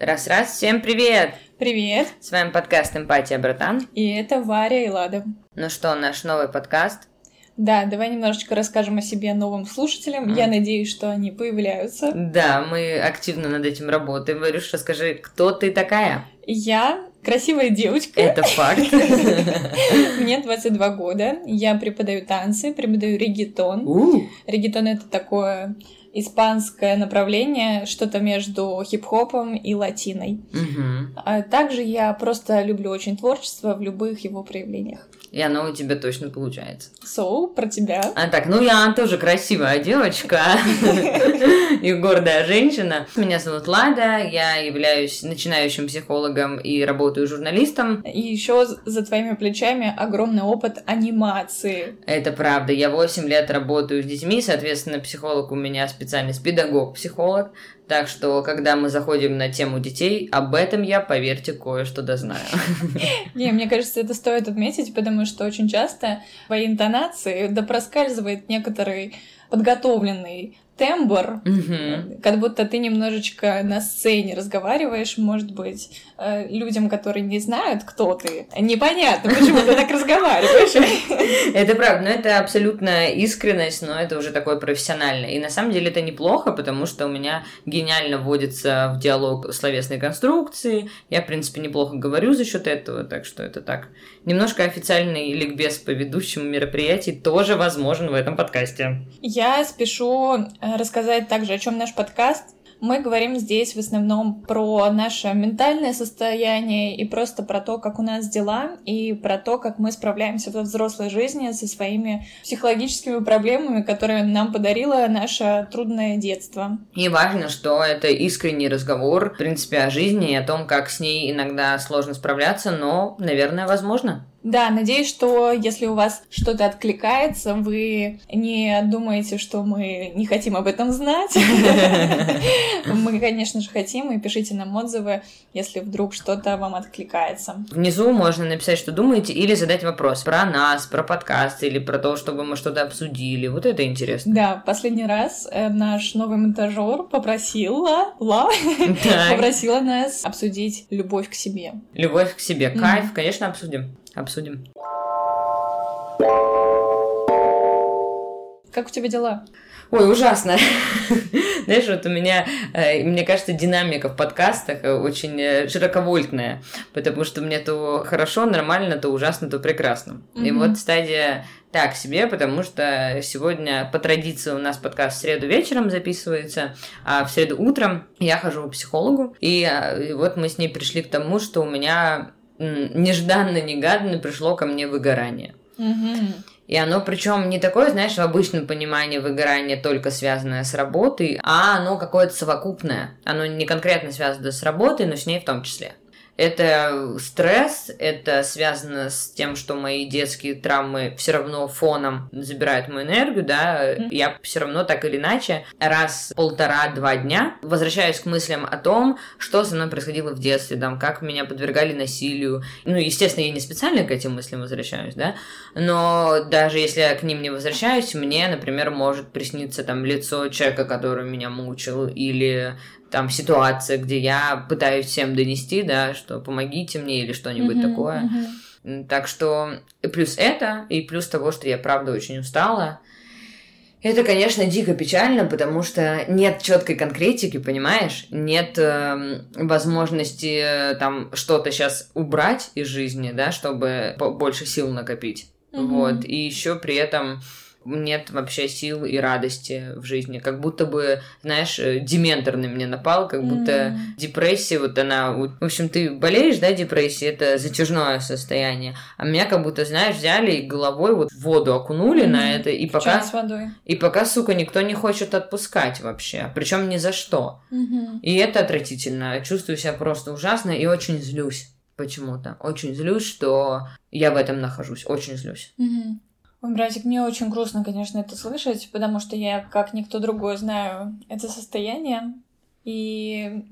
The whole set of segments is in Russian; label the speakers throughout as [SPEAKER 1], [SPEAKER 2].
[SPEAKER 1] Раз-раз, всем привет!
[SPEAKER 2] Привет!
[SPEAKER 1] С вами подкаст «Эмпатия, братан».
[SPEAKER 2] И это Варя и Лада.
[SPEAKER 1] Ну что, наш новый подкаст.
[SPEAKER 2] Да, давай немножечко расскажем о себе новым слушателям. Mm. Я надеюсь, что они появляются.
[SPEAKER 1] Да, мы активно над этим работаем. Варюш, расскажи, кто ты такая?
[SPEAKER 2] Я красивая девочка.
[SPEAKER 1] Это факт.
[SPEAKER 2] Мне 22 года. Я преподаю танцы, преподаю регетон. Регетон — это такое испанское направление, что-то между хип-хопом и латиной.
[SPEAKER 1] Угу.
[SPEAKER 2] А также я просто люблю очень творчество в любых его проявлениях.
[SPEAKER 1] И оно у тебя точно получается.
[SPEAKER 2] So, про тебя.
[SPEAKER 1] А так, ну я тоже красивая девочка и гордая женщина. Меня зовут Лада, я являюсь начинающим психологом и работаю журналистом.
[SPEAKER 2] И еще за твоими плечами огромный опыт анимации.
[SPEAKER 1] Это правда. Я 8 лет работаю с детьми, соответственно, психолог у меня специальность педагог-психолог. Так что, когда мы заходим на тему детей, об этом я, поверьте, кое-что дознаю.
[SPEAKER 2] Не, мне кажется, это стоит отметить, потому что очень часто по интонации да проскальзывает некоторый подготовленный тембр,
[SPEAKER 1] угу.
[SPEAKER 2] как будто ты немножечко на сцене разговариваешь, может быть, э, людям, которые не знают, кто ты, непонятно, почему ты так разговариваешь.
[SPEAKER 1] Это правда, но это абсолютно искренность, но это уже такое профессиональное. И на самом деле это неплохо, потому что у меня гениально вводится в диалог словесной конструкции, я, в принципе, неплохо говорю за счет этого, так что это так. Немножко официальный ликбез по ведущему мероприятий тоже возможен в этом подкасте.
[SPEAKER 2] Я спешу э, рассказать также, о чем наш подкаст. Мы говорим здесь в основном про наше ментальное состояние и просто про то, как у нас дела, и про то, как мы справляемся во взрослой жизни со своими психологическими проблемами, которые нам подарило наше трудное детство.
[SPEAKER 1] И важно, что это искренний разговор, в принципе, о жизни и о том, как с ней иногда сложно справляться, но, наверное, возможно.
[SPEAKER 2] Да, надеюсь, что если у вас что-то откликается, вы не думаете, что мы не хотим об этом знать. Мы, конечно же, хотим, и пишите нам отзывы, если вдруг что-то вам откликается.
[SPEAKER 1] Внизу можно написать, что думаете, или задать вопрос про нас, про подкаст, или про то, чтобы мы что-то обсудили. Вот это интересно.
[SPEAKER 2] Да, последний раз э, наш новый монтажер попросила, ла, попросила нас обсудить любовь к себе.
[SPEAKER 1] Любовь к себе. Кайф, конечно, обсудим обсудим.
[SPEAKER 2] Как у тебя дела?
[SPEAKER 1] Ой, ужасно. Знаешь, вот у меня, э, мне кажется, динамика в подкастах э, очень э, широковольтная, потому что мне то хорошо, нормально, то ужасно, то прекрасно. Mm-hmm. И вот стадия так себе, потому что сегодня по традиции у нас подкаст в среду вечером записывается, а в среду утром я хожу к психологу, и, и вот мы с ней пришли к тому, что у меня нежданно-негаданно пришло ко мне выгорание. И оно причем не такое, знаешь, в обычном понимании выгорание только связанное с работой, а оно какое-то совокупное. Оно не конкретно связано с работой, но с ней в том числе. Это стресс, это связано с тем, что мои детские травмы все равно фоном забирают мою энергию, да, mm-hmm. я все равно так или иначе раз полтора-два дня возвращаюсь к мыслям о том, что со мной происходило в детстве, там, как меня подвергали насилию. Ну, естественно, я не специально к этим мыслям возвращаюсь, да, но даже если я к ним не возвращаюсь, мне, например, может присниться там лицо человека, который меня мучил, или там ситуация, где я пытаюсь всем донести, да, что помогите мне или что-нибудь uh-huh, такое. Uh-huh. Так что и плюс это, и плюс того, что я правда очень устала. Это, конечно, дико печально, потому что нет четкой конкретики, понимаешь? Нет э, возможности э, там что-то сейчас убрать из жизни, да, чтобы больше сил накопить. Mm-hmm. Вот. И еще при этом нет вообще сил и радости в жизни. Как будто бы, знаешь, э, дементор на меня напал, как будто mm. депрессия, вот она... В общем, ты болеешь, да, депрессией, это затяжное состояние. А меня как будто, знаешь, взяли и головой вот в воду окунули mm. на это, и пока...
[SPEAKER 2] с водой.
[SPEAKER 1] И пока, сука, никто не хочет отпускать вообще. Причем ни за что.
[SPEAKER 2] Mm-hmm.
[SPEAKER 1] И это отвратительно. Чувствую себя просто ужасно и очень злюсь почему-то. Очень злюсь, что я в этом нахожусь. Очень злюсь.
[SPEAKER 2] Mm-hmm. Ой, братик, мне очень грустно, конечно, это слышать, потому что я, как никто другой, знаю это состояние, и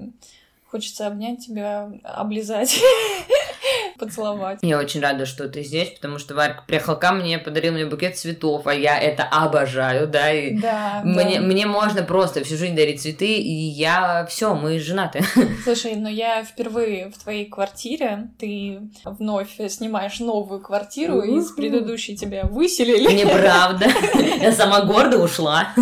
[SPEAKER 2] хочется обнять тебя, облизать. поцеловать.
[SPEAKER 1] Я очень рада, что ты здесь, потому что Варька приехал ко мне, подарил мне букет цветов, а я это обожаю, да, и
[SPEAKER 2] Да,
[SPEAKER 1] мне,
[SPEAKER 2] да.
[SPEAKER 1] мне можно просто всю жизнь дарить цветы, и я все, мы женаты.
[SPEAKER 2] Слушай, но я впервые в твоей квартире, ты вновь снимаешь новую квартиру, из предыдущей тебя выселили.
[SPEAKER 1] Неправда. Я сама гордо ушла.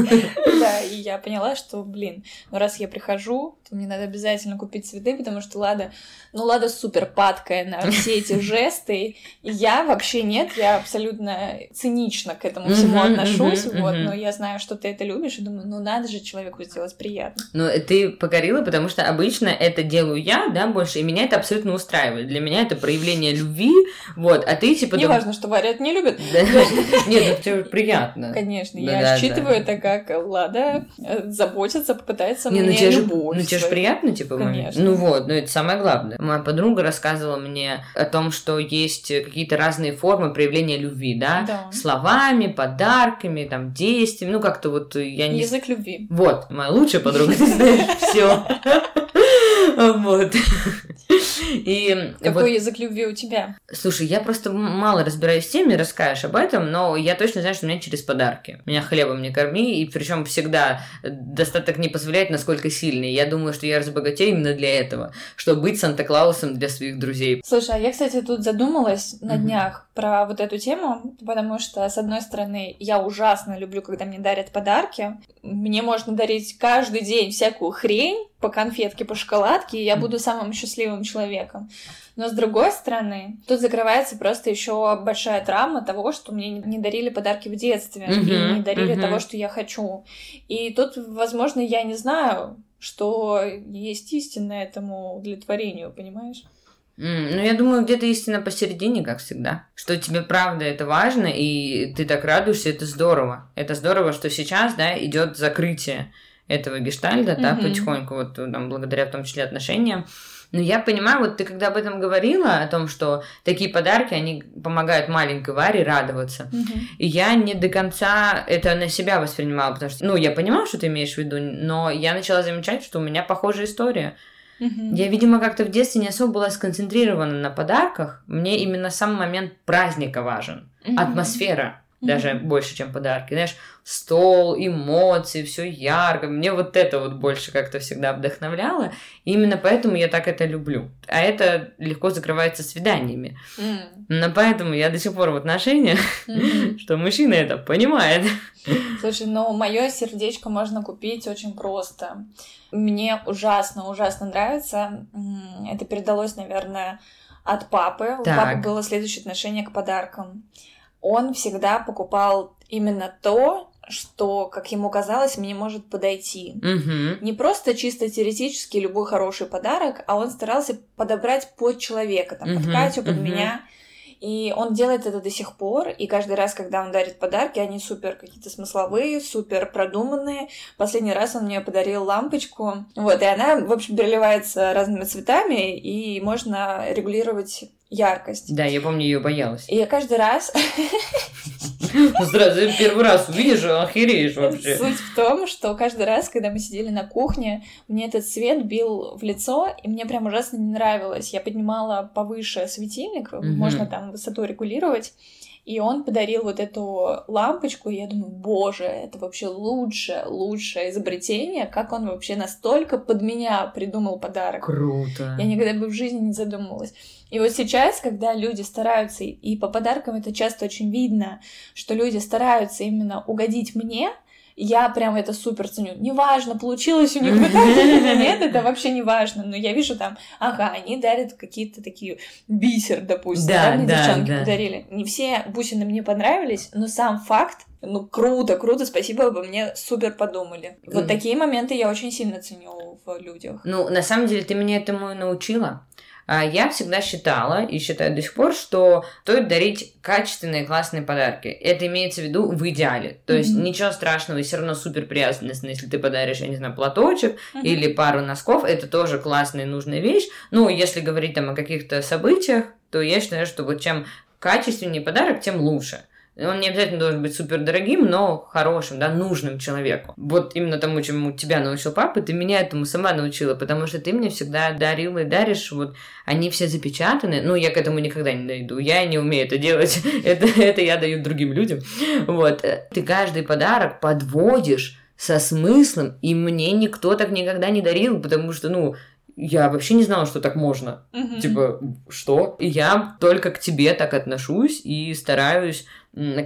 [SPEAKER 2] Да, и я поняла, что, блин, ну раз я прихожу, то мне надо обязательно купить цветы, потому что Лада, ну Лада супер падкая на все эти жесты, и я вообще нет, я абсолютно цинично к этому всему отношусь, вот, но я знаю, что ты это любишь, и думаю, ну надо же человеку сделать приятно.
[SPEAKER 1] Ну, ты покорила, потому что обычно это делаю я, да, больше, и меня это абсолютно устраивает. Для меня это проявление любви, вот, а ты типа...
[SPEAKER 2] Не важно, что Варя это не любит,
[SPEAKER 1] Да. Нет, ну тебе приятно.
[SPEAKER 2] Конечно, я считываю это как Лада э, заботится, попытается
[SPEAKER 1] Не, ну
[SPEAKER 2] мне
[SPEAKER 1] тебе же,
[SPEAKER 2] любовь
[SPEAKER 1] ну тебе же приятно, типа?
[SPEAKER 2] Конечно.
[SPEAKER 1] Ну вот, ну это самое главное. Моя подруга рассказывала мне о том, что есть какие-то разные формы проявления любви, да?
[SPEAKER 2] Да.
[SPEAKER 1] Словами, подарками, там, действиями, ну как-то вот я не...
[SPEAKER 2] Язык любви.
[SPEAKER 1] Вот, моя лучшая подруга, ты знаешь, все. Вот. И вот
[SPEAKER 2] Какой язык любви у тебя?
[SPEAKER 1] Слушай, я просто мало разбираюсь в теме, расскажешь об этом, но я точно знаю, что у меня через подарки. Меня хлебом не корми, и причем всегда достаток не позволяет, насколько сильный. Я думаю, что я разбогатею именно для этого, чтобы быть Санта-Клаусом для своих друзей.
[SPEAKER 2] Слушай, а я, кстати, тут задумалась на
[SPEAKER 1] Мгм.
[SPEAKER 2] днях про вот эту тему, потому что, с одной стороны, я ужасно люблю, когда мне дарят подарки. Мне можно дарить каждый день всякую хрень по конфетке, по шоколадке, и я буду самым счастливым человеком. Но с другой стороны, тут закрывается просто еще большая травма того, что мне не дарили подарки в детстве, и
[SPEAKER 1] Мгм,
[SPEAKER 2] не дарили
[SPEAKER 1] мгм.
[SPEAKER 2] того, что я хочу. И тут, возможно, я не знаю, что есть истинное этому удовлетворению, понимаешь?
[SPEAKER 1] М, Ну, я думаю, где-то истина посередине, как всегда. Что тебе правда это важно, и ты так радуешься, это здорово. Это здорово, что сейчас, да, идет закрытие этого гештальда, да,
[SPEAKER 2] Мгм.
[SPEAKER 1] потихоньку, вот там, благодаря в том числе отношениям. Но я понимаю, вот ты когда об этом говорила, о том, что такие подарки, они помогают маленькой Варе радоваться. И я не до конца это на себя воспринимала, потому что, ну, я понимала, что ты имеешь в виду, но я начала замечать, что у меня похожая история.
[SPEAKER 2] Мгм.
[SPEAKER 1] Я, видимо, как-то в детстве не особо была сконцентрирована на подарках. Мне именно сам момент праздника важен.
[SPEAKER 2] Мгм.
[SPEAKER 1] Атмосфера Даже больше, чем подарки. Знаешь, стол, эмоции, все ярко. Мне вот это вот больше как-то всегда вдохновляло. И именно поэтому я так это люблю. А это легко закрывается свиданиями.
[SPEAKER 2] М.
[SPEAKER 1] Но поэтому я до сих пор в отношениях,
[SPEAKER 2] Мгм.
[SPEAKER 1] что мужчина это понимает.
[SPEAKER 2] Слушай, ну мое сердечко можно купить очень просто. Мне ужасно, ужасно нравится. Это передалось, наверное, от папы. У
[SPEAKER 1] Так.
[SPEAKER 2] папы было следующее отношение к подаркам. Он всегда покупал именно то, что, как ему казалось, мне может подойти.
[SPEAKER 1] Мгм.
[SPEAKER 2] Не просто чисто теоретически любой хороший подарок, а он старался подобрать под человека, там, под
[SPEAKER 1] Мгм,
[SPEAKER 2] Катю, под
[SPEAKER 1] мгм.
[SPEAKER 2] меня. И он делает это до сих пор, и каждый раз, когда он дарит подарки, они супер какие-то смысловые, супер продуманные. Последний раз он мне подарил лампочку, вот, и она, в общем, переливается разными цветами, и можно регулировать яркость.
[SPEAKER 1] Да, я помню, ее боялась.
[SPEAKER 2] И я каждый раз
[SPEAKER 1] сразу первый раз увидишь, охереешь вообще.
[SPEAKER 2] Суть в том, что каждый раз, когда мы сидели на кухне, мне этот свет бил в лицо, и мне прям ужасно не нравилось. Я поднимала повыше светильник, можно там высоту регулировать. И он подарил вот эту лампочку, и я думаю, боже, это вообще лучшее, лучшее изобретение, как он вообще настолько под меня придумал подарок.
[SPEAKER 1] Круто.
[SPEAKER 2] Я никогда бы в жизни не задумывалась. И вот сейчас, когда люди стараются, и по подаркам это часто очень видно, что люди стараются именно угодить мне, я прям это супер ценю. Неважно, получилось у них подарок или нет, это вообще не важно. Но я вижу там, ага, они дарят какие-то такие бисер, допустим,
[SPEAKER 1] Да,
[SPEAKER 2] да, мне
[SPEAKER 1] да,
[SPEAKER 2] девчонки
[SPEAKER 1] да.
[SPEAKER 2] подарили. Не все бусины мне понравились, но сам факт, ну круто, круто, спасибо, обо мне супер подумали. Вот такие моменты я очень сильно ценю в людях.
[SPEAKER 1] Ну, на самом деле, ты меня этому и научила. А Я всегда считала и считаю до сих пор, что стоит дарить качественные классные подарки. Это имеется в виду в идеале. То есть
[SPEAKER 2] Мгм.
[SPEAKER 1] ничего страшного и все равно супер приятно, если ты подаришь, я не знаю, платочек
[SPEAKER 2] Мгм.
[SPEAKER 1] или пару носков. Это тоже классная и нужная вещь. Ну, если говорить там о каких-то событиях, то я считаю, что вот чем качественнее подарок, тем лучше. Он не обязательно должен быть супер дорогим, но хорошим, да, нужным человеку. Вот именно тому, чему тебя научил папа, ты меня этому сама научила, потому что ты мне всегда дарила и даришь, вот, они все запечатаны, ну, я к этому никогда не дойду, я не умею это делать, это, это я даю другим людям, вот. Ты каждый подарок подводишь со смыслом, и мне никто так никогда не дарил, потому что, ну, я вообще не знала, что так можно.
[SPEAKER 2] Мгм.
[SPEAKER 1] Типа, что? И я только к тебе так отношусь и стараюсь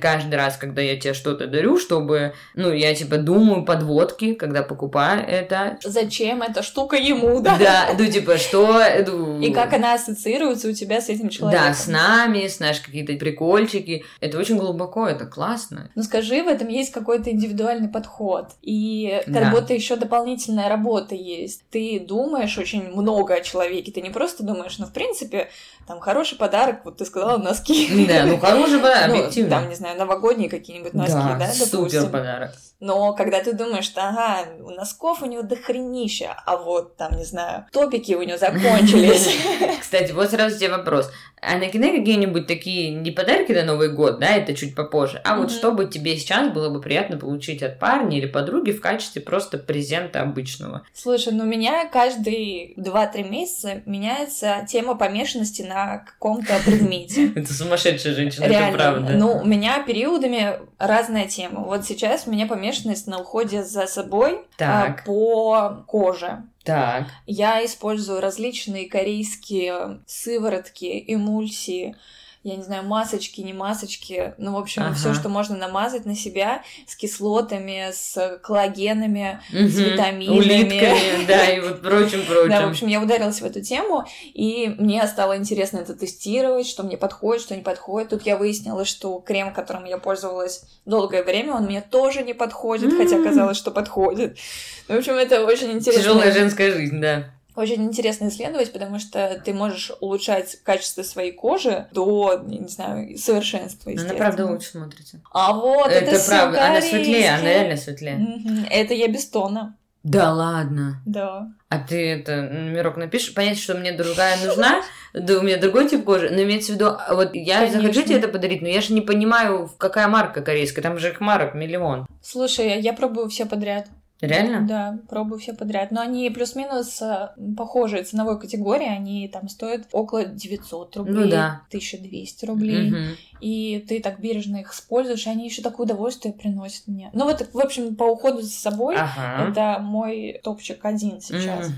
[SPEAKER 1] каждый раз, когда я тебе что-то дарю, чтобы, ну, я типа думаю подводки, когда покупаю это.
[SPEAKER 2] Зачем эта штука ему, да?
[SPEAKER 1] Да, ну, типа, что... ну,
[SPEAKER 2] И как она ассоциируется у тебя с этим человеком.
[SPEAKER 1] Да, с нами, с наши какие-то прикольчики. Это очень глубоко, это классно.
[SPEAKER 2] Ну скажи, в этом есть какой-то индивидуальный подход. И как
[SPEAKER 1] Да.
[SPEAKER 2] будто еще дополнительная работа есть. Ты думаешь очень много о человеке. Ты не просто думаешь, ну, в принципе, там хороший подарок, вот ты сказала, носки.
[SPEAKER 1] Да, ну, хороший подарок,
[SPEAKER 2] Ну,
[SPEAKER 1] объективно.
[SPEAKER 2] Там, не знаю, новогодние какие-нибудь носки, да,
[SPEAKER 1] супер
[SPEAKER 2] допустим.
[SPEAKER 1] подарок.
[SPEAKER 2] Но когда ты думаешь, что, ага, у носков у него дохренища, а вот там, не знаю, топики у него закончились.
[SPEAKER 1] Кстати, вот сразу тебе вопрос. А накидай какие-нибудь такие не подарки на Новый год, да, это чуть попозже, а вот
[SPEAKER 2] Мгм.
[SPEAKER 1] что бы тебе сейчас было бы приятно получить от парня или подруги в качестве просто презента обычного?
[SPEAKER 2] Слушай, ну у меня каждые 2-3 месяца меняется тема помешанности на каком-то предмете.
[SPEAKER 1] Это сумасшедшая женщина, это правда.
[SPEAKER 2] Ну, у меня периодами разная тема. Вот сейчас у меня помешанность на уходе за собой а, по коже.
[SPEAKER 1] Так.
[SPEAKER 2] Я использую различные корейские сыворотки, эмульсии, я не знаю, масочки, не масочки, ну, в общем,
[SPEAKER 1] Ага.
[SPEAKER 2] все, что можно намазать на себя с кислотами, с коллагенами,
[SPEAKER 1] Мгм.
[SPEAKER 2] витаминами.
[SPEAKER 1] Улитками, да, и вот прочим,
[SPEAKER 2] Да, в общем, я ударилась в эту тему, и мне стало интересно это тестировать, что мне подходит, что не подходит. Тут я выяснила, что крем, которым я пользовалась долгое время, он мне тоже не подходит, хотя казалось, что подходит. В общем, это очень интересно.
[SPEAKER 1] Тяжелая женская жизнь, да.
[SPEAKER 2] Очень интересно исследовать, потому что ты можешь улучшать качество своей кожи до, я не знаю, совершенства.
[SPEAKER 1] Она правда лучше смотрится.
[SPEAKER 2] А вот это,
[SPEAKER 1] это правда, она светлее, она реально светлее.
[SPEAKER 2] Это я без тона,
[SPEAKER 1] Да ладно.
[SPEAKER 2] да.
[SPEAKER 1] А ты это номерок напишешь, понять, что мне другая нужна, да у меня другой тип кожи, но имеется в виду, а вот я
[SPEAKER 2] Конечно.
[SPEAKER 1] захочу тебе это подарить, но я же не понимаю, какая марка корейская, там же их марок миллион.
[SPEAKER 2] Слушай, я пробую все подряд.
[SPEAKER 1] Реально?
[SPEAKER 2] Да, пробую все подряд. Но они плюс-минус э, похожие ценовой категории. Они там стоят около 900 рублей,
[SPEAKER 1] Ну да.
[SPEAKER 2] 1200 рублей.
[SPEAKER 1] Мгм.
[SPEAKER 2] И ты так бережно их используешь, и они еще такое удовольствие приносят мне. Ну вот, в общем, по уходу за собой
[SPEAKER 1] Ага.
[SPEAKER 2] это мой топчик один сейчас.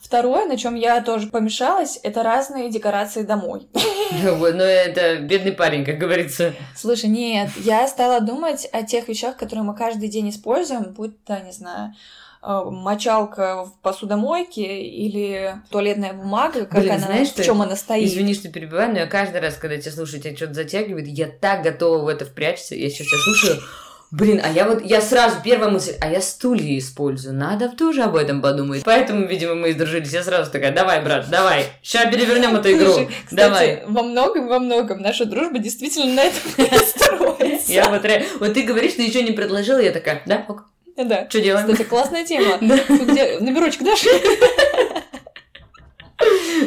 [SPEAKER 2] Второе, на чем я тоже помешалась, это разные декорации домой.
[SPEAKER 1] Ну это бедный парень, как говорится.
[SPEAKER 2] Слушай, нет, я стала думать о тех вещах, которые мы каждый день используем, будь то, не знаю, мочалка в посудомойке или туалетная бумага, как
[SPEAKER 1] Блин,
[SPEAKER 2] она,
[SPEAKER 1] знаешь,
[SPEAKER 2] в чем она стоит.
[SPEAKER 1] Извини, что перебиваю, но я каждый раз, когда тебя слушаю, тебя что-то затягивает, я так готова в это впрячься. Я сейчас тебя слушаю. Блин, а я вот, я сразу, первая мысль, а я стулья использую, надо тоже об этом подумать. Поэтому, видимо, мы и сдружились. Я сразу такая, давай, брат, давай, сейчас перевернем эту игру.
[SPEAKER 2] Слушай, кстати,
[SPEAKER 1] давай.
[SPEAKER 2] во многом, во многом наша дружба действительно на этом строится.
[SPEAKER 1] Я вот, вот ты говоришь, ты еще не предложила, я такая, да, ок,
[SPEAKER 2] Да.
[SPEAKER 1] что делаем?
[SPEAKER 2] Кстати, классная тема. Номерочек дашь?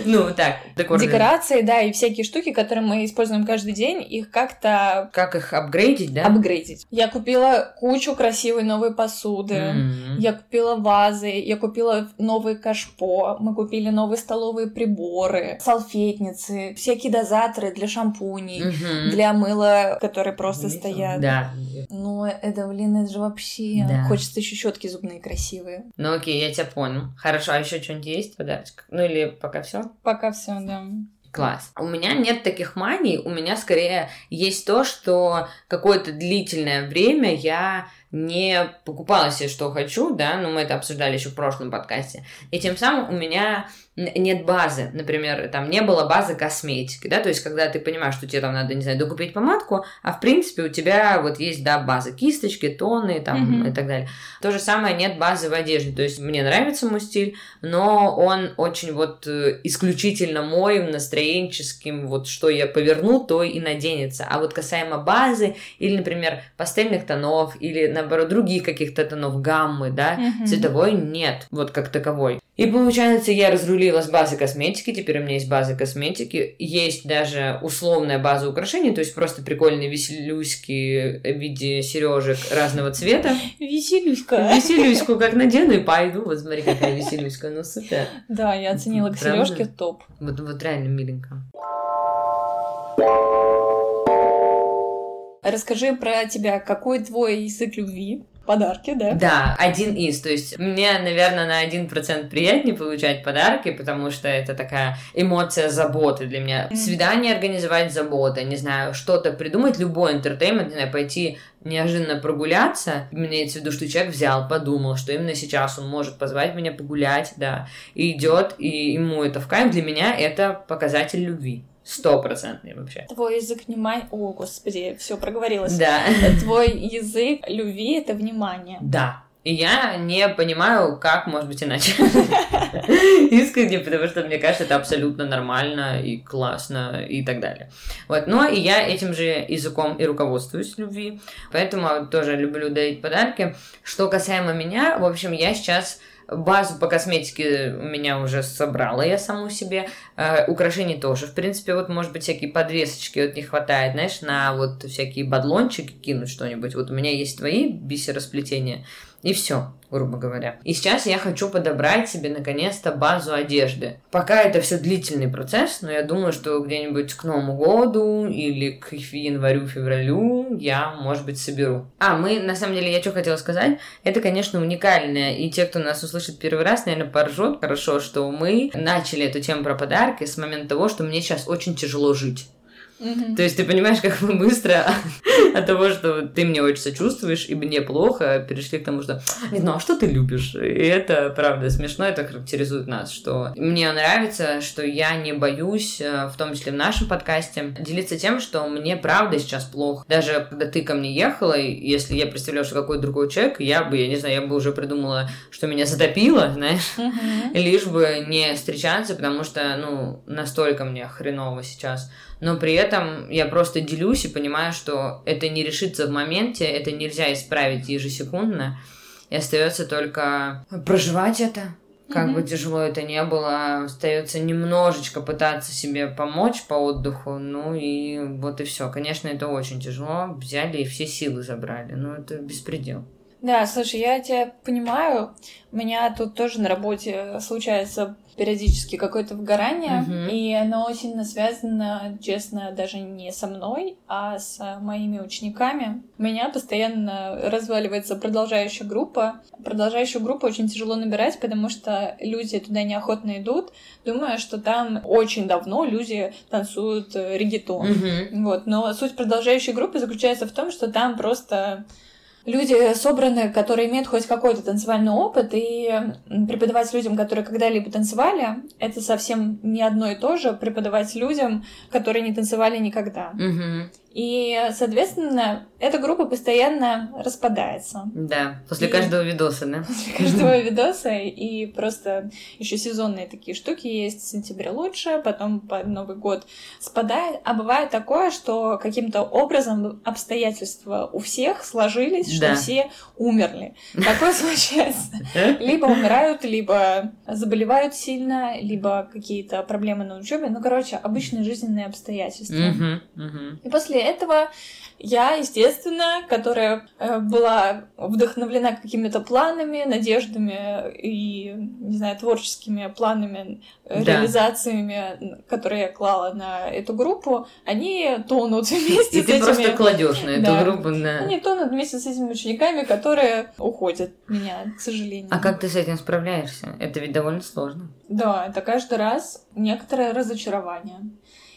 [SPEAKER 1] Ну, так, декорные.
[SPEAKER 2] Декорации, да, и всякие штуки, которые мы используем каждый день, их как-то
[SPEAKER 1] Как их апгрейдить, да?
[SPEAKER 2] апгрейдить. Я купила кучу красивой новой посуды.
[SPEAKER 1] М.
[SPEAKER 2] Я купила вазы, я купила новые кашпо, мы купили новые столовые приборы, салфетницы, всякие дозаторы для шампуней,
[SPEAKER 1] Мгм.
[SPEAKER 2] для мыла, которые просто
[SPEAKER 1] Видела?
[SPEAKER 2] стоят.
[SPEAKER 1] Да.
[SPEAKER 2] Ну, это, блин, это же вообще...
[SPEAKER 1] Да.
[SPEAKER 2] Хочется еще щетки зубные красивые.
[SPEAKER 1] Ну окей, я тебя понял. Хорошо, а еще что-нибудь есть подарочек? Ну или пока все?
[SPEAKER 2] Пока все, да.
[SPEAKER 1] Класс. У меня нет таких маний, у меня скорее есть то, что какое-то длительное время я не покупала себе, что хочу, да, но мы это обсуждали еще в прошлом подкасте. И тем самым у меня нет базы. Например, там не было базы косметики, да, то есть когда ты понимаешь, что тебе там надо, не знаю, докупить помадку, а в принципе у тебя вот есть, да, база кисточки, тоны там
[SPEAKER 2] Мгм.
[SPEAKER 1] и так далее. То же самое нет базы в одежде, то есть мне нравится мой стиль, но он очень вот э, исключительно мой, настроенческим, вот что я поверну, то и наденется. А вот касаемо базы или, например, пастельных тонов или, наоборот, наоборот, других каких-то тонов гаммы, да,
[SPEAKER 2] Мгм.
[SPEAKER 1] цветовой нет, вот как таковой. И получается, я разрулила с базы косметики, теперь у меня есть база косметики, есть даже условная база украшений, то есть просто прикольные веселюськи в виде сережек разного цвета.
[SPEAKER 2] Веселюська.
[SPEAKER 1] Веселюську как надену и пойду, вот смотри, какая веселюська, ну супер.
[SPEAKER 2] Да, я оценила к сережке топ.
[SPEAKER 1] Вот, вот реально миленько.
[SPEAKER 2] Расскажи про тебя, какой твой язык любви? Подарки, да?
[SPEAKER 1] Да, один из. То есть мне, наверное, на один процент приятнее получать подарки, потому что это такая эмоция заботы для меня.
[SPEAKER 2] Мгм.
[SPEAKER 1] Свидание организовать забота, не знаю, что-то придумать, любой интертеймент, не знаю, пойти неожиданно прогуляться, имеется в виду, что человек взял, подумал, что именно сейчас он может позвать меня погулять, да, и идет, и ему это в кайф, для меня это показатель любви. Стопроцентный вообще.
[SPEAKER 2] Твой язык внимания... О, господи, все проговорилась.
[SPEAKER 1] Да.
[SPEAKER 2] Твой язык любви — это внимание.
[SPEAKER 1] Да. И я не понимаю, как может быть иначе. Искренне, потому что мне кажется, это абсолютно нормально и классно и так далее. Вот, но и я этим же языком и руководствуюсь любви, поэтому тоже люблю дарить подарки. Что касаемо меня, в общем, я сейчас базу по косметике у меня уже собрала я саму себе. Э, украшений тоже. В принципе, вот, может быть, всякие подвесочки вот не хватает, знаешь, на вот всякие бадлончики кинуть что-нибудь. Вот у меня есть твои бисеросплетения. И все, грубо говоря. И сейчас я хочу подобрать себе наконец-то базу одежды. Пока это все длительный процесс, но я думаю, что где-нибудь к Новому году или к январю-февралю я, может быть, соберу. А, мы, на самом деле, я что хотела сказать, это, конечно, уникальное. И те, кто нас услышит первый раз, наверное, поржет хорошо, что мы начали эту тему про подарки с момента того, что мне сейчас очень тяжело жить.
[SPEAKER 2] Мгм.
[SPEAKER 1] То есть ты понимаешь, как мы быстро от того, что ты мне очень сочувствуешь, и мне плохо, перешли к тому, что знаю, а что ты любишь? И это, правда, смешно, это характеризует нас, что мне нравится, что я не боюсь, э, в том числе в нашем подкасте, делиться тем, что мне правда сейчас плохо. Даже когда ты ко мне ехала, если я представляю, что какой-то другой человек, я бы, я не знаю, я бы уже придумала, что меня затопило, знаешь,
[SPEAKER 2] Мгм.
[SPEAKER 1] лишь бы не встречаться, потому что, ну, настолько мне хреново сейчас. Но при этом я просто делюсь и понимаю, что это не решится в моменте, это нельзя исправить ежесекундно, и остается только проживать это. Как
[SPEAKER 2] Мгм.
[SPEAKER 1] бы тяжело это не было, остается немножечко пытаться себе помочь по отдыху, ну и вот и все. Конечно, это очень тяжело, взяли и все силы забрали, ну это беспредел.
[SPEAKER 2] Да, слушай, я тебя понимаю. У меня тут тоже на работе случается периодически какое-то выгорание,
[SPEAKER 1] Мгм.
[SPEAKER 2] и оно сильно связано, честно, даже не со мной, а с моими учениками. У меня постоянно разваливается продолжающая группа. Продолжающую группу очень тяжело набирать, потому что люди туда неохотно идут, думая, что там очень давно люди танцуют регетон.
[SPEAKER 1] Мгм.
[SPEAKER 2] Вот, но суть продолжающей группы заключается в том, что там просто люди собраны, которые имеют хоть какой-то танцевальный опыт, и преподавать людям, которые когда-либо танцевали, это совсем не одно и то же преподавать людям, которые не танцевали никогда.
[SPEAKER 1] Мгм.
[SPEAKER 2] И, соответственно, эта группа постоянно распадается.
[SPEAKER 1] Да, после
[SPEAKER 2] И-
[SPEAKER 1] каждого видоса, да?
[SPEAKER 2] После каждого видоса, и просто еще сезонные такие штуки есть. В сентябре лучше, потом под Новый год спадает. А бывает такое, что каким-то образом обстоятельства у всех сложились, что
[SPEAKER 1] Да.
[SPEAKER 2] все умерли. Такое случается. Либо умирают, либо заболевают сильно, либо какие-то проблемы на учебе. Ну, короче, обычные жизненные обстоятельства. И после этого я, естественно, которая э, была вдохновлена какими-то планами, надеждами и, не знаю, творческими планами, э,
[SPEAKER 1] Да.
[SPEAKER 2] реализациями, которые я клала на эту группу, они тонут вместе
[SPEAKER 1] И
[SPEAKER 2] с
[SPEAKER 1] ты
[SPEAKER 2] этими...
[SPEAKER 1] просто кладешь на эту
[SPEAKER 2] Да.
[SPEAKER 1] группу, да.
[SPEAKER 2] Они тонут вместе с этими учениками, которые уходят меня, к сожалению.
[SPEAKER 1] А как ты с этим справляешься? Это ведь довольно сложно.
[SPEAKER 2] Да, это каждый раз некоторое разочарование.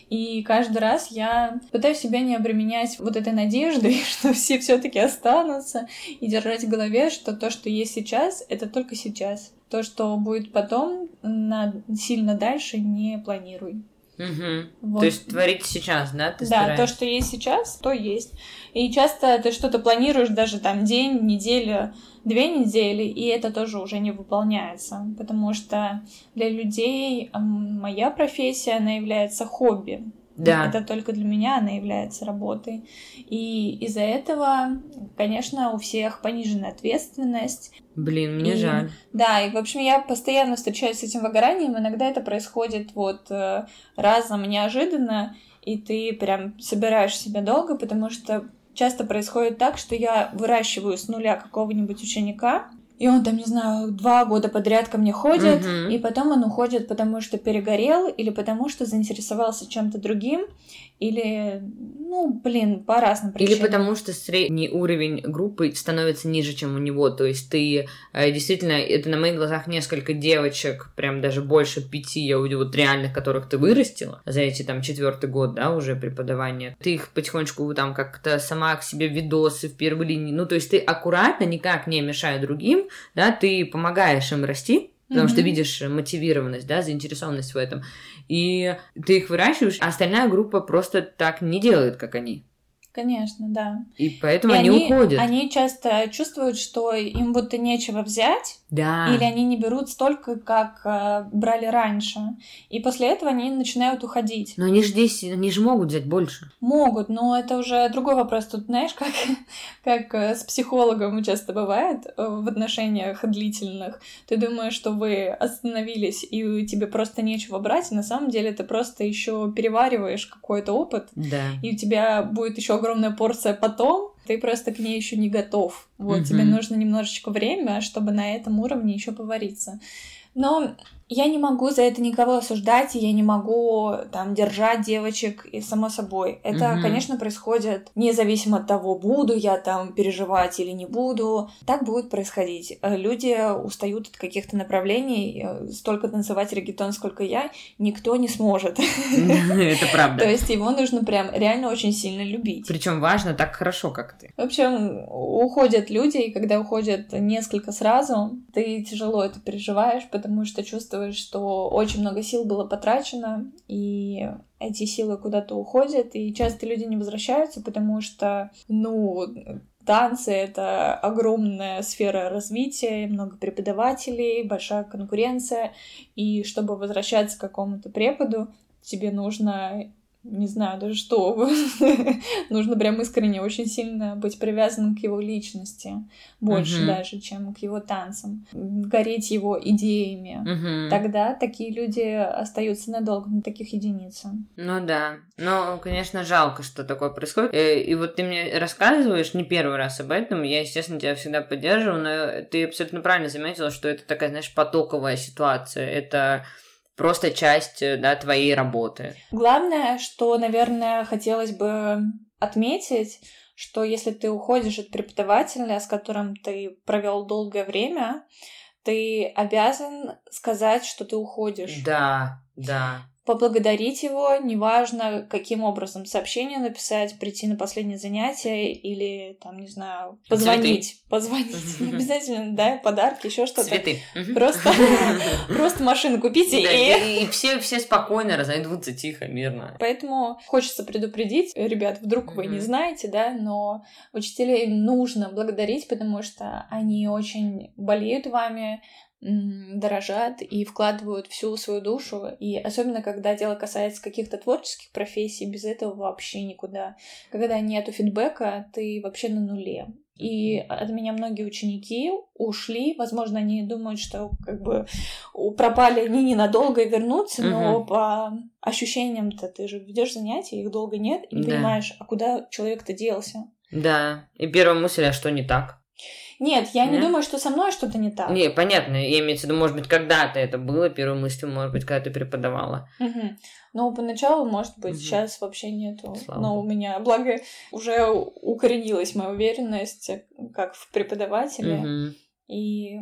[SPEAKER 2] И каждый раз я пытаюсь себя не обременять вот этой надеждой, что все все-таки останутся, и держать в голове, что то, что есть сейчас, это только сейчас. То, что будет потом, на сильно дальше не планируй.
[SPEAKER 1] Мгм.
[SPEAKER 2] Вот.
[SPEAKER 1] То есть творить сейчас, да? Ты
[SPEAKER 2] да, то,
[SPEAKER 1] стараешься?
[SPEAKER 2] что есть сейчас, то есть. И часто ты что-то планируешь даже там день, неделю, две недели, и это тоже уже не выполняется, потому что для людей моя профессия, она является хобби.
[SPEAKER 1] Да.
[SPEAKER 2] Это только для меня она является работой. И из-за этого, конечно, у всех пониженная ответственность.
[SPEAKER 1] Блин, мне
[SPEAKER 2] И-
[SPEAKER 1] жаль.
[SPEAKER 2] Да, и, в общем, я постоянно встречаюсь с этим выгоранием. Иногда это происходит вот э, разом неожиданно, и ты прям собираешь себя долго, потому что часто происходит так, что я выращиваю с нуля какого-нибудь ученика, и он там, не знаю, два года подряд ко мне ходит,
[SPEAKER 1] Мгм.
[SPEAKER 2] и потом он уходит, потому что перегорел, или потому что заинтересовался чем-то другим, или, ну, блин, по разным
[SPEAKER 1] Или
[SPEAKER 2] причинам.
[SPEAKER 1] потому что средний уровень группы становится ниже, чем у него. То есть ты э, действительно, это на моих глазах несколько девочек, прям даже больше пяти, я увидела, вот реальных, которых ты вырастила за эти там четвертый год, да, уже преподавания. Ты их потихонечку там как-то сама к себе видосы в первой линии. Ну, то есть ты аккуратно, никак не мешая другим, да, ты помогаешь им расти, Потому что
[SPEAKER 2] Мгм.
[SPEAKER 1] видишь мотивированность, да, заинтересованность в этом. И ты их выращиваешь, а остальная группа просто так не делает, как они.
[SPEAKER 2] Конечно, да.
[SPEAKER 1] И поэтому
[SPEAKER 2] И
[SPEAKER 1] они, уходят.
[SPEAKER 2] Они часто чувствуют, что им будто нечего взять,
[SPEAKER 1] Да.
[SPEAKER 2] или они не берут столько, как э, брали раньше. И после этого они начинают уходить.
[SPEAKER 1] Но они же здесь, они же могут взять больше.
[SPEAKER 2] Могут, но это уже другой вопрос. Тут, знаешь, как, как э, с психологом часто бывает э, в отношениях длительных. Ты думаешь, что вы остановились, и тебе просто нечего брать, и на самом деле ты просто еще перевариваешь какой-то опыт,
[SPEAKER 1] Да.
[SPEAKER 2] и у тебя будет еще огромная порция потом, ты просто к ней еще не готов. Вот,
[SPEAKER 1] Мгм.
[SPEAKER 2] тебе нужно немножечко время, чтобы на этом уровне еще повариться. Но я не могу за это никого осуждать, и я не могу там держать девочек, и само собой. Это,
[SPEAKER 1] Мгм.
[SPEAKER 2] конечно, происходит независимо от того, буду я там переживать или не буду. Так будет происходить. Э, Люди устают от каких-то направлений, э, столько танцевать регетон, сколько я, никто не сможет.
[SPEAKER 1] Это
[SPEAKER 2] То
[SPEAKER 1] правда.
[SPEAKER 2] есть его нужно прям реально очень сильно любить.
[SPEAKER 1] Причем важно так хорошо, как ты.
[SPEAKER 2] В общем, уходят люди, и когда уходят несколько сразу, ты тяжело это переживаешь, потому что чувствуешь, что очень много сил было потрачено, и эти силы куда-то уходят, и часто люди не возвращаются, потому что, ну, танцы — это огромная сфера развития, много преподавателей, большая конкуренция, и чтобы возвращаться к какому-то преподу, тебе нужно не знаю даже что, нужно прям искренне очень сильно быть привязанным к его личности, больше
[SPEAKER 1] Мгм.
[SPEAKER 2] даже, чем к его танцам, гореть его идеями.
[SPEAKER 1] Мгм.
[SPEAKER 2] Тогда такие люди остаются надолго, на таких единицы.
[SPEAKER 1] Ну да. Но, конечно, жалко, что такое происходит. Э, И вот ты мне рассказываешь не первый раз об этом. Я, естественно, тебя всегда поддерживаю, но ты абсолютно правильно заметила, что это такая, знаешь, потоковая ситуация. Это просто часть, э, да, твоей работы.
[SPEAKER 2] Главное, что, наверное, хотелось бы отметить, что если ты уходишь от преподавателя, с которым ты провел долгое время, ты обязан сказать, что ты уходишь.
[SPEAKER 1] Да, да.
[SPEAKER 2] Поблагодарить его, неважно, каким образом сообщение написать, прийти на последнее занятие или, там, не знаю, позвонить. Позвонить. Не обязательно, да, подарки, еще что-то.
[SPEAKER 1] Цветы.
[SPEAKER 2] Просто, просто машину купите и...
[SPEAKER 1] и, все, все спокойно разойдутся тихо, мирно.
[SPEAKER 2] Поэтому хочется предупредить, ребят, вдруг вы не знаете, да, но учителей нужно благодарить, потому что они очень болеют вами, дорожат и вкладывают всю свою душу. И особенно, когда дело касается каких-то творческих профессий, без этого вообще никуда. Когда нету фидбэка, ты вообще на нуле. И от меня многие ученики ушли. Возможно, они думают, что как бы пропали они ненадолго и вернутся, но
[SPEAKER 1] Мгм.
[SPEAKER 2] по ощущениям-то ты же ведешь занятия, их долго нет, и не
[SPEAKER 1] Да.
[SPEAKER 2] понимаешь, а куда человек-то делся.
[SPEAKER 1] Да. И первая мысль, а что не так?
[SPEAKER 2] Нет, я не
[SPEAKER 1] Нет?
[SPEAKER 2] думаю, что со мной что-то не так.
[SPEAKER 1] Не, понятно. Я имею в виду, может быть, когда-то это было первой мыслью, может быть, когда ты преподавала.
[SPEAKER 2] Мгм. Но поначалу, может быть,
[SPEAKER 1] Мгм.
[SPEAKER 2] сейчас вообще нету.
[SPEAKER 1] Слава
[SPEAKER 2] Но у меня, благо, уже укоренилась моя уверенность, э, как в преподавателе.
[SPEAKER 1] Мгм.
[SPEAKER 2] И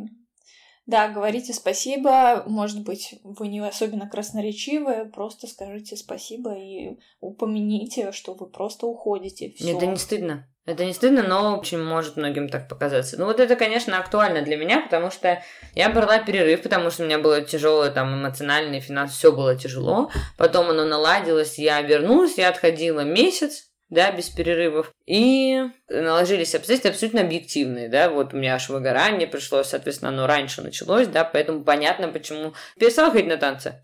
[SPEAKER 2] да, говорите спасибо. Может быть, вы не особенно красноречивые, просто скажите спасибо и упомяните, что вы просто уходите. Всё.
[SPEAKER 1] Это не стыдно. Это не стыдно, но очень может многим так показаться. Ну вот это, конечно, актуально для меня, потому что я брала перерыв, потому что у меня было тяжелое там эмоционально и финансово, все было тяжело. Потом оно наладилось, я вернулась, я отходила месяц, да, без перерывов. И наложились обстоятельства абсолютно объективные, да, вот у меня аж выгорание пришло, соответственно, оно раньше началось, да, поэтому понятно, почему перестала ходить на танцы.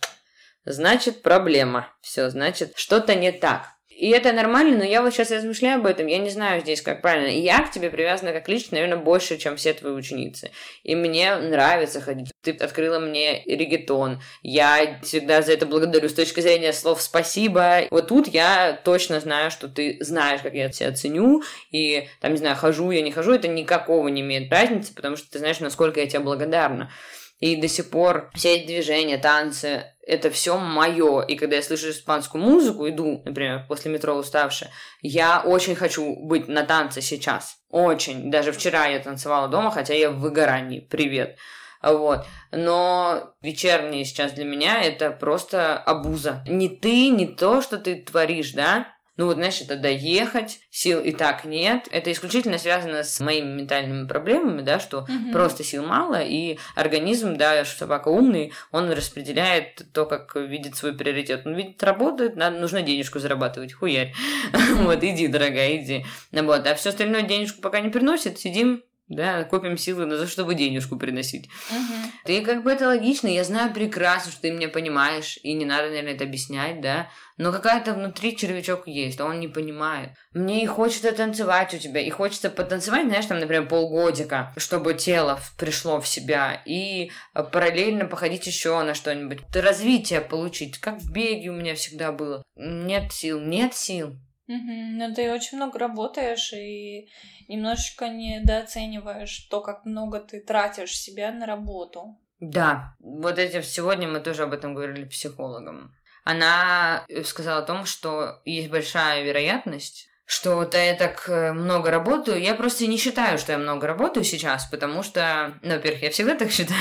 [SPEAKER 1] значит проблема. Все, значит что-то не так. И это нормально, но я вот сейчас размышляю об этом, я не знаю здесь, как правильно. Я к тебе привязана как лично, наверное, больше, чем все твои ученицы. И мне нравится ходить. Ты открыла мне регетон. Я всегда за это благодарю. С точки зрения слов спасибо. Вот тут я точно знаю, что ты знаешь, как я тебя ценю. И там, не знаю, хожу я, не хожу, это никакого не имеет разницы, потому что ты знаешь, насколько я тебе благодарна. И до сих пор все эти движения, танцы, это все мое. И когда я слышу испанскую музыку, иду, например, после метро уставшая, я очень хочу быть на танце сейчас. Очень. Даже вчера я танцевала дома, хотя я в выгорании. Привет. Вот. Но вечерние сейчас для меня это просто абуза. Не ты, не то, что ты творишь, да, ну вот, знаешь, это доехать, сил и так нет. Это исключительно связано с моими ментальными проблемами, да, что угу. просто сил мало, и организм, да, собака умный, он распределяет то, как видит свой приоритет. Он видит, работает, надо, нужно денежку зарабатывать, хуярь. Вот, иди, дорогая, иди. Вот, а все остальное денежку пока не приносит, сидим, да, копим силы на то, чтобы денежку приносить. Угу. Ты как бы это логично, я знаю прекрасно, что ты меня понимаешь, и не надо, наверное, это объяснять, да, но какая-то внутри червячок есть, а он не понимает. Мне и хочется танцевать у тебя, и хочется потанцевать, знаешь, там, например, полгодика, чтобы тело пришло в себя, и параллельно походить еще на что-нибудь, развитие получить, как в беге у меня всегда было. Нет сил, нет сил.
[SPEAKER 2] Угу. Ну, ты очень много работаешь и немножечко недооцениваешь то, как много ты тратишь себя на работу.
[SPEAKER 1] Да, вот эти сегодня мы тоже об этом говорили психологом. Она сказала о том, что есть большая вероятность, что вот я так э, много работаю. Я просто не считаю, что я много работаю сейчас, потому что, ну, во-первых, я всегда так считаю,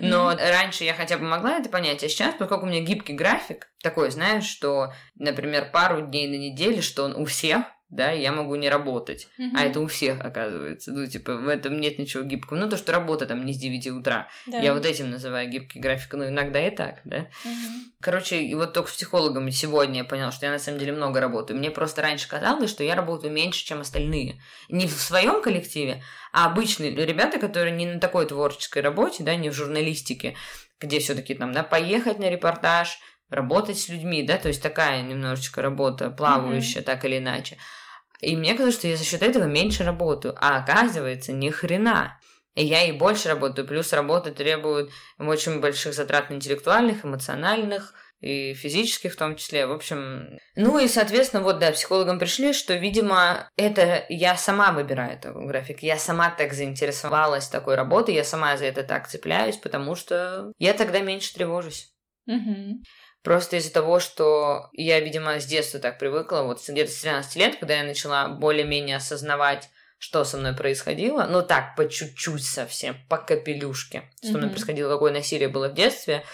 [SPEAKER 1] но раньше я хотя бы могла это понять, а сейчас, поскольку у меня гибкий график, такой, знаешь, что, например, пару дней на неделе, что он у всех, да, я могу не работать. Mm-hmm. А это у всех, оказывается. Ну, типа, в этом нет ничего гибкого. Ну, то, что работа там не с 9 утра. Да. Я вот этим называю гибкий график. Ну, иногда и так, да. Mm-hmm. Короче, и вот только с психологом сегодня я поняла, что я на самом деле много работаю. Мне просто раньше казалось, что я работаю меньше, чем остальные. Не в своем коллективе, а обычные ребята, которые не на такой творческой работе, да, не в журналистике, где все-таки там, да, поехать на репортаж, работать с людьми, да, то есть такая немножечко работа плавающая, mm-hmm. так или иначе. И мне кажется, что я за счет этого меньше работаю. А оказывается, ни хрена. И я и больше работаю. Плюс работа требует очень больших затрат интеллектуальных, эмоциональных и физических в том числе. В общем, ну и, соответственно, вот, да, психологам пришли, что, видимо, это я сама выбираю этот график. Я сама так заинтересовалась такой работой, я сама за это так цепляюсь, потому что я тогда меньше тревожусь. Угу. Просто из-за того, что я, видимо, с детства так привыкла, вот где-то с 13 лет, когда я начала более-менее осознавать, что со мной происходило, ну так, по чуть-чуть совсем, по капелюшке, что mm-hmm. мной происходило, какое насилие было в детстве,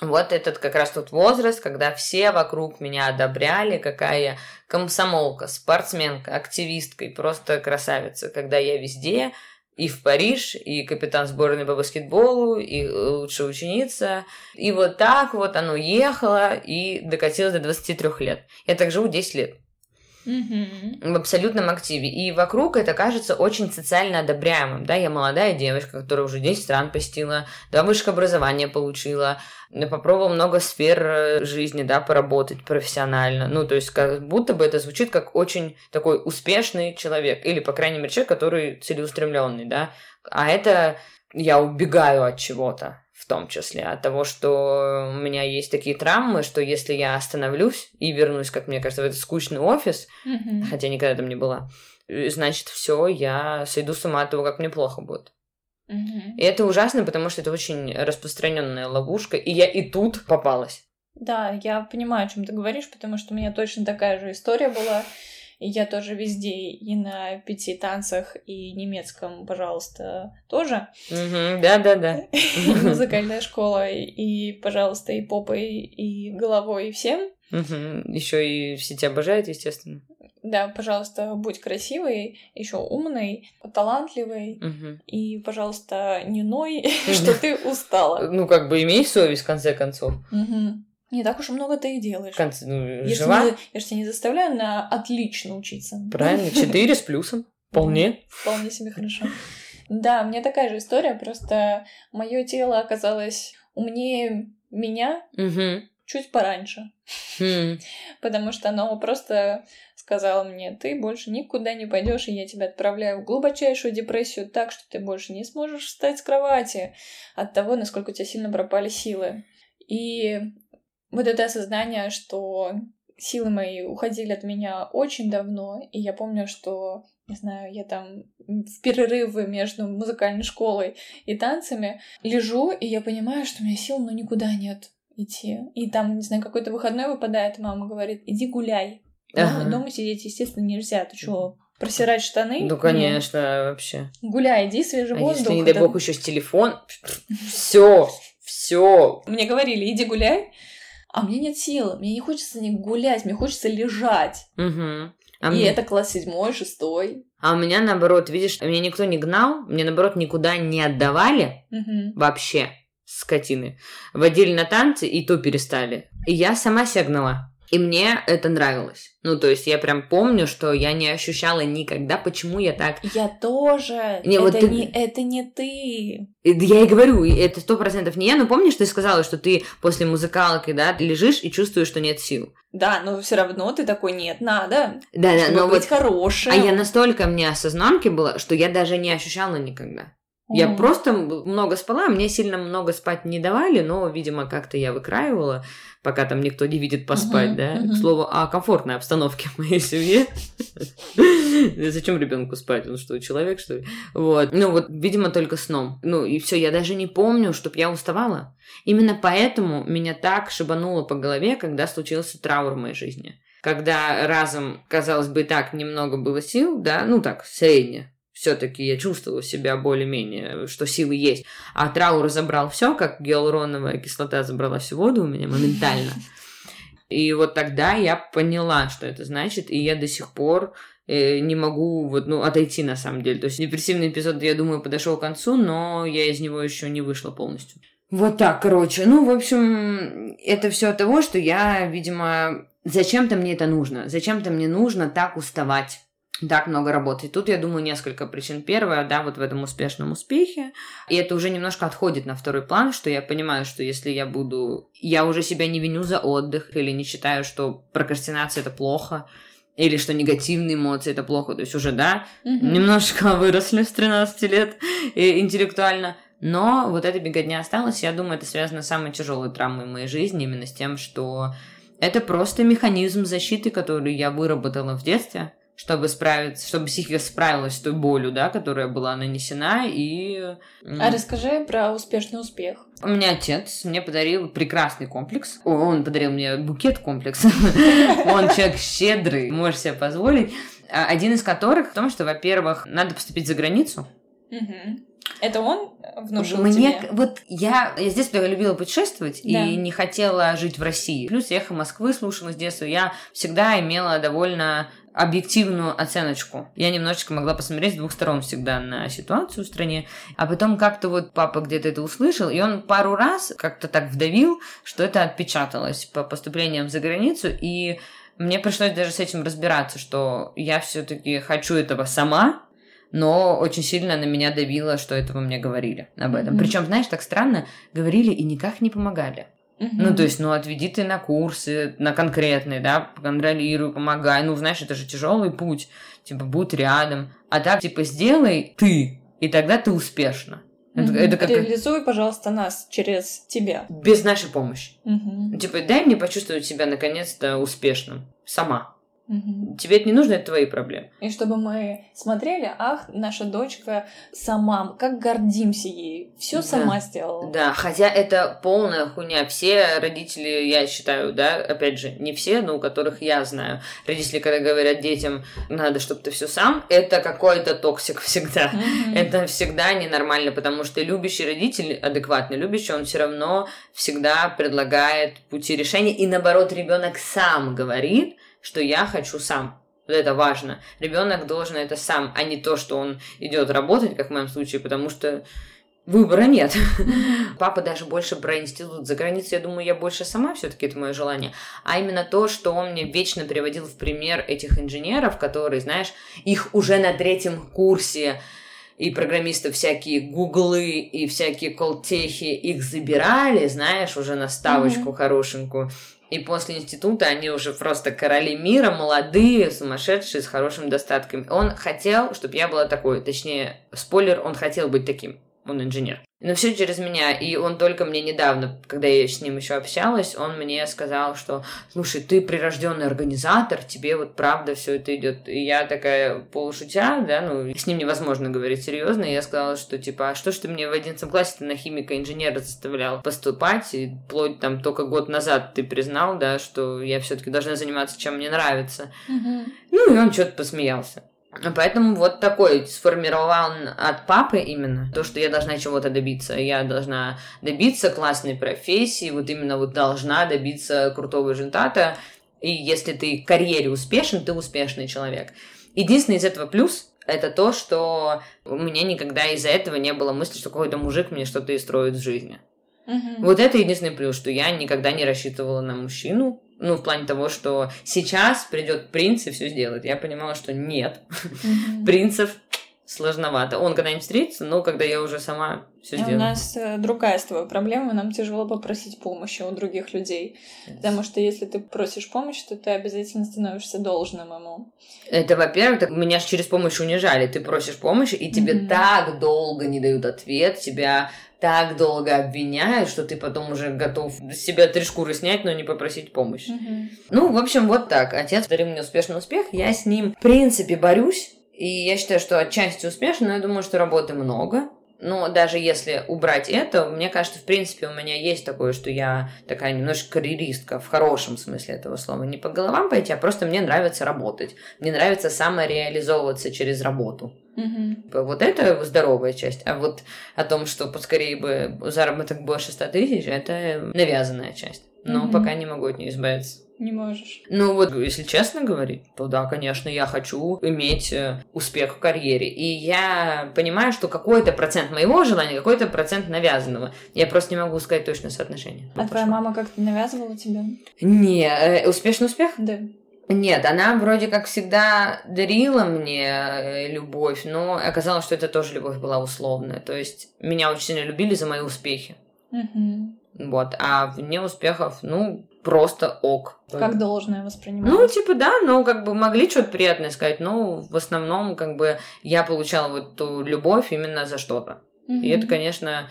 [SPEAKER 1] вот этот как раз тот возраст, когда все вокруг меня одобряли, какая я комсомолка, спортсменка, активистка и просто красавица, когда я везде, и в Париж, и капитан сборной по баскетболу, и лучшая ученица. И вот так вот оно ехало и докатилось до 23 лет. Я так живу 10 лет. В абсолютном активе. И вокруг это кажется очень социально одобряемым. Да, я молодая девочка, которая уже 10 стран посетила, два высшее образование получила, попробовала много сфер э, жизни, да, поработать профессионально. Ну, то есть, как будто бы это звучит как очень такой успешный человек. Или, по крайней мере, человек, который целеустремленный, да. А это я убегаю от чего-то в том числе от того, что у меня есть такие травмы, что если я остановлюсь и вернусь, как мне кажется, в этот скучный офис, mm-hmm. хотя никогда там не была, значит, все, я сойду с ума от того, как мне плохо будет. Mm-hmm. И это ужасно, потому что это очень распространенная ловушка, и я и тут попалась.
[SPEAKER 2] Да, я понимаю, о чем ты говоришь, потому что у меня точно такая же история была. И я тоже везде, и на пяти танцах, и немецком, пожалуйста, тоже.
[SPEAKER 1] Да-да-да.
[SPEAKER 2] Музыкальная школа, и, пожалуйста, и попой, и головой, и всем.
[SPEAKER 1] Еще и все тебя обожают, естественно.
[SPEAKER 2] Да, пожалуйста, будь красивой, еще умной, талантливой, угу. и, пожалуйста, не ной, что ты устала.
[SPEAKER 1] Ну, как бы имей совесть, в конце концов.
[SPEAKER 2] Угу. Не так уж и много ты и делаешь.
[SPEAKER 1] Конце, ну,
[SPEAKER 2] я
[SPEAKER 1] жива.
[SPEAKER 2] Не, я же тебя не заставляю на отлично учиться.
[SPEAKER 1] Правильно, четыре с плюсом. Вполне.
[SPEAKER 2] Вполне себе хорошо. Да, у меня такая же история, просто мое тело оказалось умнее меня.
[SPEAKER 1] Угу.
[SPEAKER 2] чуть пораньше.
[SPEAKER 1] Хм.
[SPEAKER 2] Потому что оно просто сказала мне, ты больше никуда не пойдешь, и я тебя отправляю в глубочайшую депрессию так, что ты больше не сможешь встать с кровати от того, насколько у тебя сильно пропали силы. И вот это осознание, что силы мои уходили от меня очень давно, и я помню, что, не знаю, я там в перерывы между музыкальной школой и танцами лежу, и я понимаю, что у меня сил ну никуда нет идти. И там, не знаю, какой-то выходной выпадает, мама говорит, иди гуляй.
[SPEAKER 1] Ага.
[SPEAKER 2] дома сидеть, естественно, нельзя. Ты что, просирать штаны?
[SPEAKER 1] Ну, конечно, вообще.
[SPEAKER 2] Не. Гуляй, иди, свежий
[SPEAKER 1] А
[SPEAKER 2] воздух.
[SPEAKER 1] если, не дай
[SPEAKER 2] это-
[SPEAKER 1] бог, еще с телефон, все, все.
[SPEAKER 2] Мне говорили, иди гуляй, а мне нет силы, мне не хочется не гулять, мне хочется лежать.
[SPEAKER 1] Угу. А,
[SPEAKER 2] И
[SPEAKER 1] мне-
[SPEAKER 2] это класс седьмой, шестой.
[SPEAKER 1] а у меня наоборот, видишь, меня никто не гнал, мне наоборот никуда не отдавали
[SPEAKER 2] Мгм.
[SPEAKER 1] вообще, скотины. Водили на танцы и то перестали. И я сама себя гнала. И мне это нравилось. Ну, то есть я прям помню, что я не ощущала никогда, почему я так...
[SPEAKER 2] Я тоже.
[SPEAKER 1] Не,
[SPEAKER 2] это,
[SPEAKER 1] вот ты-
[SPEAKER 2] не, это не ты.
[SPEAKER 1] Я и говорю, это сто процентов не я, но помнишь, ты сказала, что ты после музыкалки, да, лежишь и чувствуешь, что нет сил.
[SPEAKER 2] Да, но все равно ты такой, нет, надо,
[SPEAKER 1] Да, да, но
[SPEAKER 2] быть
[SPEAKER 1] вот...
[SPEAKER 2] хорошим.
[SPEAKER 1] А я настолько мне осознанки была, что я даже не ощущала никогда. Я
[SPEAKER 2] Мгм.
[SPEAKER 1] просто много спала, мне сильно много спать не давали, но, видимо, как-то я выкраивала, пока там никто не видит поспать,
[SPEAKER 2] Мгм,
[SPEAKER 1] да.
[SPEAKER 2] мгм.
[SPEAKER 1] К слову, о комфортной обстановке в моей семье. Зачем ребенку спать? Он что, человек, что ли? Вот. Ну, вот, видимо, только сном. Ну, и все, я даже не помню, чтоб я уставала. Именно поэтому меня так шибануло по голове, когда случился траур в моей жизни. Когда разом, казалось бы, так немного было сил, да, ну так, средне. Все-таки я чувствовала себя более-менее, что силы есть. А траур забрал все, как гиалуроновая кислота забрала всю воду у меня моментально. И вот тогда я поняла, что это значит, и я до сих пор э, не могу вот, ну, отойти на самом деле. То есть депрессивный эпизод, я думаю, подошел к концу, но я из него еще не вышла полностью. Вот так, короче. Ну, в общем, это все от того, что я, видимо, зачем-то мне это нужно. Зачем-то мне нужно так уставать. Так много работать. Тут, я думаю, несколько причин. Первая, да, вот в этом успешном успехе. И это уже немножко отходит на второй план, что я понимаю, что если я буду... Я уже себя не виню за отдых или не считаю, что прокрастинация это плохо, или что негативные эмоции это плохо. То есть уже, да,
[SPEAKER 2] Мгм.
[SPEAKER 1] немножко выросли с 13 лет интеллектуально. Но вот эта беготня осталась. Я думаю, это связано с самой тяжелой травмой в моей жизни, именно с тем, что это просто механизм защиты, который я выработала в детстве, чтобы справиться, чтобы психика справилась с той болью, да, которая была нанесена, и...
[SPEAKER 2] А расскажи про успешный успех.
[SPEAKER 1] у меня отец мне подарил прекрасный комплекс. О, он подарил мне букет комплекса. Он человек щедрый, может себе позволить. А Один из которых в том, что, во-первых, надо поступить за границу.
[SPEAKER 2] Это он внушил
[SPEAKER 1] Мне
[SPEAKER 2] тебе?
[SPEAKER 1] вот я, я с детства любила путешествовать
[SPEAKER 2] Да.
[SPEAKER 1] и не хотела жить в России. Плюс я эхо Москвы слушала с детства. Я всегда имела довольно объективную оценочку. Я немножечко могла посмотреть с двух сторон всегда на ситуацию в стране. А потом как-то вот папа где-то это услышал, и он пару раз как-то так вдавил, что это отпечаталось по поступлениям за границу, и мне пришлось даже с этим разбираться, что я все-таки хочу этого сама, но очень сильно на меня давило, что этого мне говорили об этом.
[SPEAKER 2] Мгм.
[SPEAKER 1] Причем, знаешь, так странно, говорили и никак не помогали.
[SPEAKER 2] Мгм.
[SPEAKER 1] Ну, то есть, ну, отведи ты на курсы, на конкретные, да, контролируй, помогай. Ну, знаешь, это же тяжелый путь, типа, будь рядом. А так, типа, сделай ты, и тогда ты успешна. Это,
[SPEAKER 2] Мгм.
[SPEAKER 1] это как
[SPEAKER 2] Реализуй, пожалуйста, нас через тебя.
[SPEAKER 1] без нашей помощи.
[SPEAKER 2] Мгм.
[SPEAKER 1] Типа, дай мне почувствовать себя наконец-то успешным. Сама.
[SPEAKER 2] Мгм.
[SPEAKER 1] Тебе это не нужно, это твои проблемы.
[SPEAKER 2] И чтобы мы смотрели, ах, наша дочка сама, как гордимся ей, все
[SPEAKER 1] Да.
[SPEAKER 2] сама сделала.
[SPEAKER 1] Да, хотя это полная хуйня. Все родители, я считаю, да, опять же, не все, но у которых я знаю. Родители, когда говорят детям, надо, чтобы ты все сам, это какой-то toxic всегда.
[SPEAKER 2] Мгм.
[SPEAKER 1] Это всегда ненормально, потому что любящий родитель, адекватный любящий, он все равно всегда предлагает пути решения. И наоборот, ребенок сам говорит, что я хочу сам. Вот это важно. Ребенок должен это сам, а не то, что он идет работать, как в моем случае, потому что выбора нет. Папа даже больше про институт за границей, я думаю, я больше сама все-таки это мое желание. А именно то, что он мне вечно приводил в пример этих инженеров, которые, знаешь, их уже на третьем курсе и программистов всякие гуглы и всякие колтехи их забирали, знаешь, уже на ставочку mm-hmm. хорошенькую. И после института они уже просто короли мира, молодые, сумасшедшие, с хорошим достатком. Он хотел, чтобы я была такой, точнее, спойлер, он хотел быть таким. Он инженер. Но все через меня. И он только мне недавно, когда я с ним еще общалась, он мне сказал, что слушай, ты прирожденный организатор, тебе вот правда все это идет. И я такая полушутя, да, ну, с ним невозможно говорить серьезно. И я сказала, что типа, а что ж ты мне в 11 классе на химика-инженера заставлял поступать? И вплоть там только год назад ты признал, да, что я все-таки должна заниматься, чем мне нравится.
[SPEAKER 2] Угу.
[SPEAKER 1] Ну, и он что-то посмеялся. Поэтому вот такой сформировал от папы именно то, что я должна чего-то добиться. Я должна добиться классной профессии, вот именно вот должна добиться крутого результата. И если ты в карьере успешен, ты успешный человек. Единственный из этого плюс это то, что у меня никогда из-за этого не было мысли, что какой-то мужик мне что-то и строит в жизни.
[SPEAKER 2] Угу.
[SPEAKER 1] Вот это единственный плюс, что я никогда не рассчитывала на мужчину, ну, в плане того, что сейчас придет принц и все сделает. Я понимала, что нет,
[SPEAKER 2] mm-hmm.
[SPEAKER 1] принцев сложновато. Он когда-нибудь встретится, но когда я уже сама все сделаю.
[SPEAKER 2] У нас э, другая с тобой проблема, нам тяжело попросить помощи у других людей. Yes. Потому что если ты просишь помощи, то ты обязательно становишься должным ему.
[SPEAKER 1] Это, во-первых, меня же через помощь унижали. Ты просишь помощи, и тебе mm-hmm. так долго не дают ответ, тебя так долго обвиняют, что ты потом уже готов с себя три шкуры снять, но не попросить помощи.
[SPEAKER 2] Mm-hmm.
[SPEAKER 1] Ну, в общем, вот так. Отец дарил мне успешный успех. Я с ним, в принципе, борюсь. И я считаю, что отчасти успешно, но я думаю, что работы много. Но даже если убрать это, мне кажется, в принципе, у меня есть такое, что я такая немножко карьеристка, в хорошем смысле этого слова. Не по головам пойти, а просто мне нравится работать. Мне нравится самореализовываться через работу.
[SPEAKER 2] Угу.
[SPEAKER 1] Вот это здоровая часть. А вот о том, что поскорее бы заработок больше 100 тысяч, это навязанная часть. Но угу. пока не могу от нее избавиться.
[SPEAKER 2] Не можешь.
[SPEAKER 1] Ну вот, если честно говорить, то да, конечно, я хочу иметь э, успех в карьере. И я понимаю, что какой-то процент моего желания, какой-то процент навязанного. Я просто не могу сказать точное соотношение.
[SPEAKER 2] А твоя мама как-то навязывала тебе?
[SPEAKER 1] Не, э, успешный успех?
[SPEAKER 2] Да.
[SPEAKER 1] Нет, она вроде как всегда дарила мне э, любовь, но оказалось, что это тоже любовь была условная. То есть меня очень сильно любили за мои успехи.
[SPEAKER 2] Угу.
[SPEAKER 1] Вот, а вне успехов, ну, просто ок.
[SPEAKER 2] Как должное воспринимать.
[SPEAKER 1] Ну, типа, да, но как бы могли что-то приятное сказать, но в основном, как бы, я получала вот ту любовь именно за что-то.
[SPEAKER 2] Угу.
[SPEAKER 1] И это, конечно,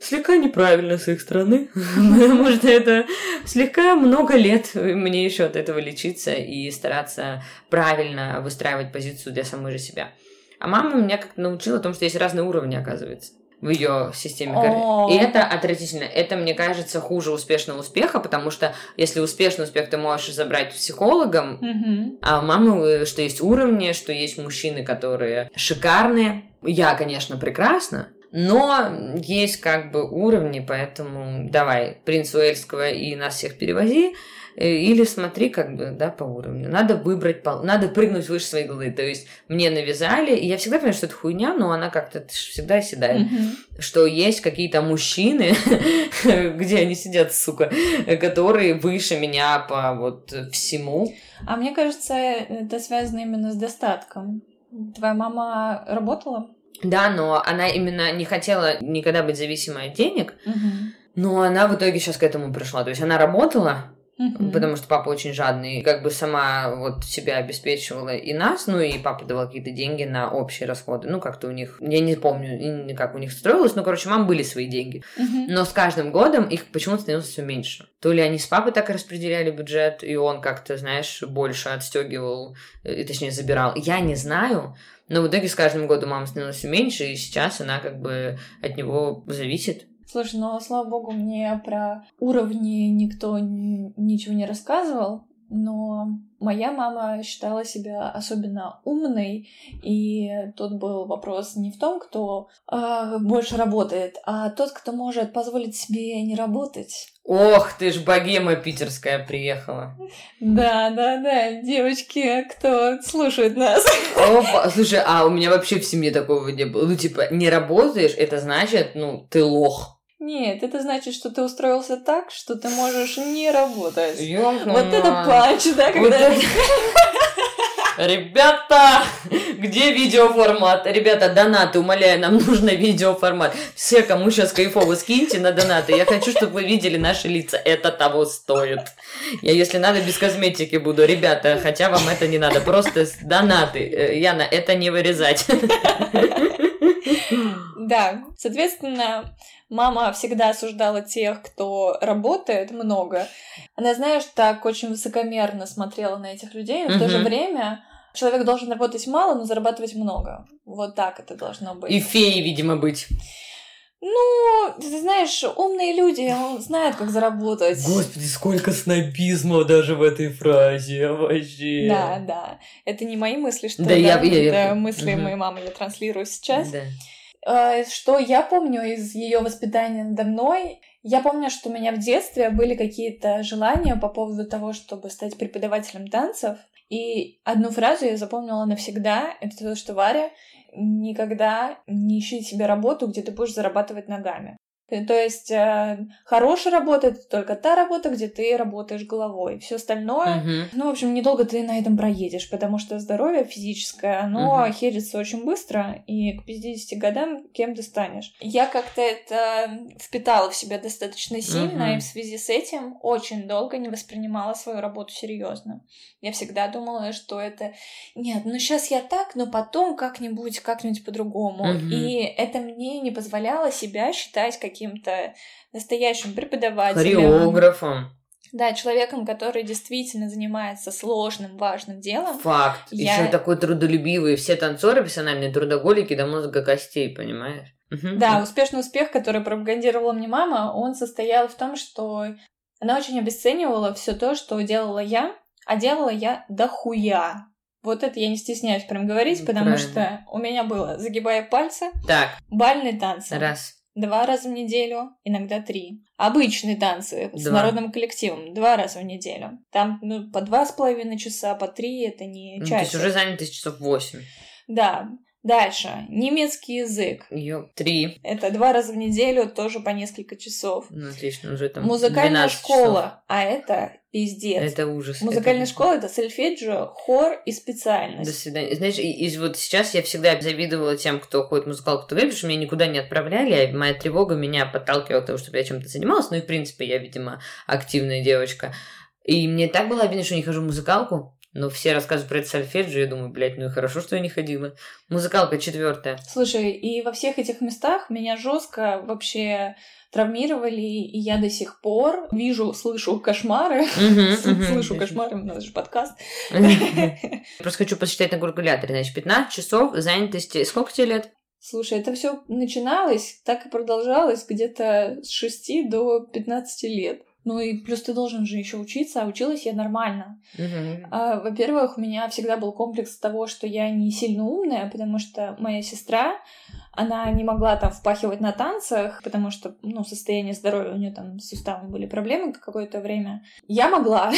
[SPEAKER 1] слегка неправильно с их стороны, потому что это слегка много лет мне еще от этого лечиться и стараться правильно выстраивать позицию для самой же себя. А мама меня как-то научила тому, что есть разные уровни, оказывается в ее системе
[SPEAKER 2] карьеры.
[SPEAKER 1] И это отвратительно. Это, мне кажется, хуже успешного успеха, потому что если успешный успех ты можешь забрать психологом,
[SPEAKER 2] угу.
[SPEAKER 1] а у мамы, что есть уровни, что есть мужчины, которые шикарные. Я, конечно, прекрасна, но есть как бы уровни, поэтому давай, принц Уэльского и нас всех перевози, э, или смотри как бы, да, по уровню. Надо выбрать, пол... надо прыгнуть выше своей головы. То есть мне навязали, и я всегда понимаю, что это хуйня, но она как-то всегда оседает.
[SPEAKER 2] Mm-hmm.
[SPEAKER 1] Что есть какие-то мужчины, где они сидят, сука, которые выше меня по вот всему.
[SPEAKER 2] А мне кажется, это связано именно с достатком. Твоя мама работала?
[SPEAKER 1] Да, но она именно не хотела никогда быть зависимой от денег,
[SPEAKER 2] угу.
[SPEAKER 1] но она в итоге сейчас к этому пришла. То есть она работала,
[SPEAKER 2] угу.
[SPEAKER 1] потому что папа очень жадный, как бы сама вот себя обеспечивала и нас, ну и папа давал какие-то деньги на общие расходы. Ну, как-то у них, я не помню, как у них строилось, но, короче, мам были свои деньги.
[SPEAKER 2] Угу.
[SPEAKER 1] Но с каждым годом их почему-то становилось все меньше. То ли они с папой так распределяли бюджет, и он как-то, знаешь, больше отстегивал, э, точнее, забирал. Я не знаю, но в итоге с каждым годом мама становилась все меньше, и сейчас она как бы от него зависит.
[SPEAKER 2] Слушай, ну, слава богу, мне про уровни никто ничего не рассказывал, но моя мама считала себя особенно умной, и тут был вопрос не в том, кто э, больше работает, а тот, кто может позволить себе не работать.
[SPEAKER 1] Ох, ты ж богема питерская приехала.
[SPEAKER 2] Да, да, да, девочки, кто слушает нас.
[SPEAKER 1] Опа, слушай, а у меня вообще в семье такого не было. Ну, типа, не работаешь, это значит, ну, ты лох.
[SPEAKER 2] Нет, это значит, что ты устроился так, что ты можешь не работать.
[SPEAKER 1] Ёлка
[SPEAKER 2] вот это панч, да, когда...
[SPEAKER 1] Ребята, Где видеоформат? Ребята, донаты, умоляю, нам нужно видеоформат. Все, кому сейчас кайфово, скиньте на донаты. Я хочу, чтобы вы видели наши лица. Это того стоит. Я, если надо, без косметики буду. Ребята, хотя вам это не надо. Просто донаты. Э, Яна, это не вырезать.
[SPEAKER 2] Да, соответственно, мама всегда осуждала тех, кто работает много. Она, знаешь, так очень высокомерно смотрела на этих людей, но в то же время человек должен работать мало, но зарабатывать много. Вот так это должно быть.
[SPEAKER 1] И феей, видимо, быть.
[SPEAKER 2] Ну, ты знаешь, умные люди знают, как заработать.
[SPEAKER 1] Господи, сколько снобизма даже в этой фразе вообще.
[SPEAKER 2] Да, да. Это не мои мысли, что да, да? Я, я, это я... мысли угу. моей мамы я транслирую сейчас. Да. А, что я помню из ее воспитания надо мной, я помню, что у меня в детстве были какие-то желания по поводу того, чтобы стать преподавателем танцев. И одну фразу я запомнила навсегда. Это то, что Варя никогда не ищи себе работу, где ты будешь зарабатывать ногами. Э, то есть э, хорошая работа это только та работа, где ты работаешь головой. Все остальное, uh-huh. ну, в общем, недолго ты на этом проедешь, потому что здоровье физическое, оно uh-huh. херится очень быстро, и к 50 годам кем ты станешь. Я как-то это впитала в себя достаточно сильно, uh-huh. и в связи с этим очень долго не воспринимала свою работу серьезно. Я всегда думала, что это нет, ну сейчас я так, но потом как-нибудь, как-нибудь по-другому. Uh-huh. И это мне не позволяло себя считать каким каким-то настоящим преподавателем.
[SPEAKER 1] Хореографом.
[SPEAKER 2] Да, человеком, который действительно занимается сложным, важным делом.
[SPEAKER 1] Факт. Я... Еще такой трудолюбивый. Все танцоры профессиональные трудоголики до мозга костей, понимаешь?
[SPEAKER 2] Да, успешный успех, который пропагандировала мне мама, он состоял в том, что она очень обесценивала все то, что делала я, а делала я дохуя. Вот это я не стесняюсь прям говорить, потому Правильно. что у меня было загибая пальцы,
[SPEAKER 1] так.
[SPEAKER 2] бальные танцы.
[SPEAKER 1] Раз
[SPEAKER 2] два раза в неделю, иногда три. Обычные танцы два. с народным коллективом два раза в неделю. Там ну, по два с половиной часа, по три это не
[SPEAKER 1] ну, чаще. То есть уже занято часов восемь.
[SPEAKER 2] Да. Дальше. Немецкий язык.
[SPEAKER 1] Ее три.
[SPEAKER 2] Это два раза в неделю, тоже по несколько часов.
[SPEAKER 1] Ну, отлично, уже там
[SPEAKER 2] Музыкальная школа. Часов. А это пиздец.
[SPEAKER 1] Это ужас.
[SPEAKER 2] Музыкальная
[SPEAKER 1] это...
[SPEAKER 2] школа — это сольфеджио, хор и специальность.
[SPEAKER 1] До свидания. Знаешь, и, и вот сейчас я всегда завидовала тем, кто ходит в музыкалку, кто говорит, потому что меня никуда не отправляли, а моя тревога меня подталкивала к тому, чтобы я чем-то занималась. Ну и, в принципе, я, видимо, активная девочка. И мне так было обидно, что не хожу в музыкалку. Но все рассказывают про это сольфеджио, я думаю, блядь, ну и хорошо, что я не ходила. Музыкалка четвертая.
[SPEAKER 2] Слушай, и во всех этих местах меня жестко вообще травмировали, и я до сих пор вижу, слышу кошмары. Слышу кошмары, у нас же подкаст.
[SPEAKER 1] Просто хочу посчитать на калькуляторе. Значит, 15 часов занятости. Сколько тебе лет?
[SPEAKER 2] Слушай, это все начиналось, так и продолжалось где-то с 6 до 15 лет. Ну и плюс ты должен же еще учиться, а училась я нормально. Uh-huh. А, во-первых, у меня всегда был комплекс того, что я не сильно умная, потому что моя сестра, она не могла там впахивать на танцах, потому что, ну, состояние здоровья у нее там с суставом были проблемы какое-то время. Я могла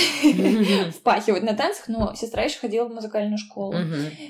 [SPEAKER 2] впахивать на танцах, но сестра еще ходила в музыкальную школу.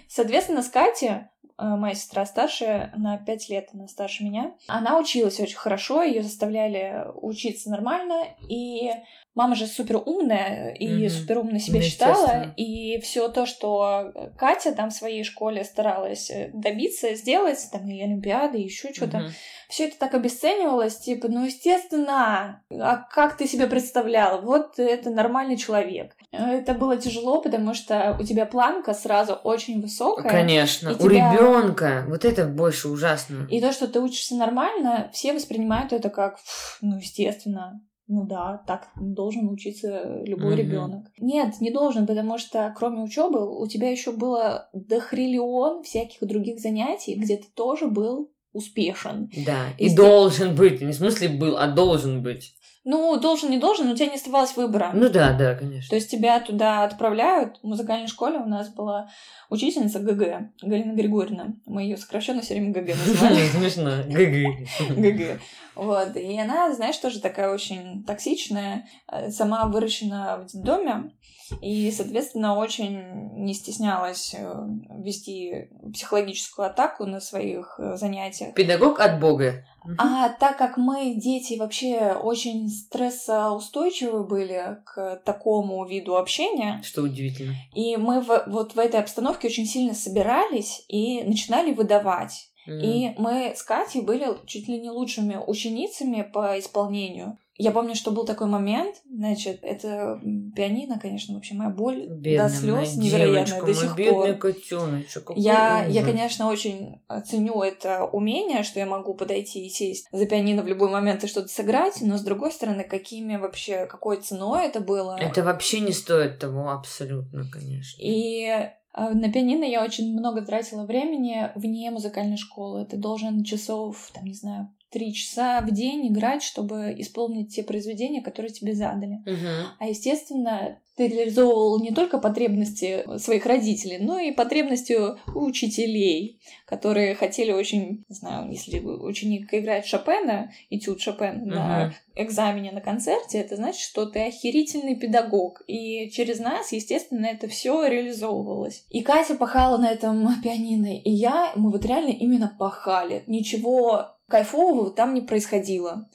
[SPEAKER 2] Соответственно, с Катей моя сестра старшая, на 5 лет, она старше меня. Она училась очень хорошо, ее заставляли учиться нормально, и мама же супер умная и mm-hmm. супер умно себя ну, считала, и все то, что Катя там в своей школе старалась э, добиться, сделать, там и Олимпиады, и еще что-то, mm-hmm. все это так обесценивалось, типа, ну естественно, а как ты себе представляла? Вот это нормальный человек. Это было тяжело, потому что у тебя планка сразу очень высокая.
[SPEAKER 1] Конечно, у тебя... ребенка. Вот это больше ужасно.
[SPEAKER 2] И то, что ты учишься нормально, все воспринимают это как, ну, естественно, ну да, так должен учиться любой mm-hmm. ребенок. Нет, не должен, потому что кроме учебы у тебя еще было дохриллион всяких других занятий, где ты тоже был успешен.
[SPEAKER 1] Да, и, и должен быть, не в смысле был, а должен быть.
[SPEAKER 2] Ну, должен, не должен, но у тебя не оставалось выбора.
[SPEAKER 1] Ну да, да, конечно.
[SPEAKER 2] То есть тебя туда отправляют. В музыкальной школе у нас была учительница ГГ, Галина Григорьевна. Мы ее сокращенно все время ГГ называли.
[SPEAKER 1] Смешно. ГГ.
[SPEAKER 2] ГГ. Вот, и она, знаешь, тоже такая очень токсичная, э, сама выращена в доме, и, соответственно, очень не стеснялась э, вести психологическую атаку на своих э, занятиях.
[SPEAKER 1] Педагог от Бога.
[SPEAKER 2] А так как мы, дети, вообще очень стрессоустойчивы были к такому виду общения.
[SPEAKER 1] Что удивительно.
[SPEAKER 2] И мы в, вот в этой обстановке очень сильно собирались и начинали выдавать. Mm. И мы с Катей были чуть ли не лучшими ученицами по исполнению. Я помню, что был такой момент, значит, это пианино, конечно, вообще моя боль
[SPEAKER 1] Бедная
[SPEAKER 2] до слез невероятная до сих пор.
[SPEAKER 1] котеночек,
[SPEAKER 2] Я, я, конечно, очень ценю это умение, что я могу подойти и сесть за пианино в любой момент и что-то сыграть, но с другой стороны, какими вообще, какой ценой это было?
[SPEAKER 1] Это вообще не стоит того абсолютно, конечно.
[SPEAKER 2] И на пианино я очень много тратила времени вне музыкальной школы. Ты должен часов, там, не знаю, три часа в день играть, чтобы исполнить те произведения, которые тебе задали.
[SPEAKER 1] Угу.
[SPEAKER 2] А естественно, ты реализовывал не только потребности своих родителей, но и потребности учителей, которые хотели очень, не знаю, если ученик играет Шопена, этюд Шопена uh-huh. на экзамене на концерте, это значит, что ты охерительный педагог. И через нас, естественно, это все реализовывалось. И Катя пахала на этом пианино, и я, мы вот реально именно пахали. Ничего кайфового там не происходило.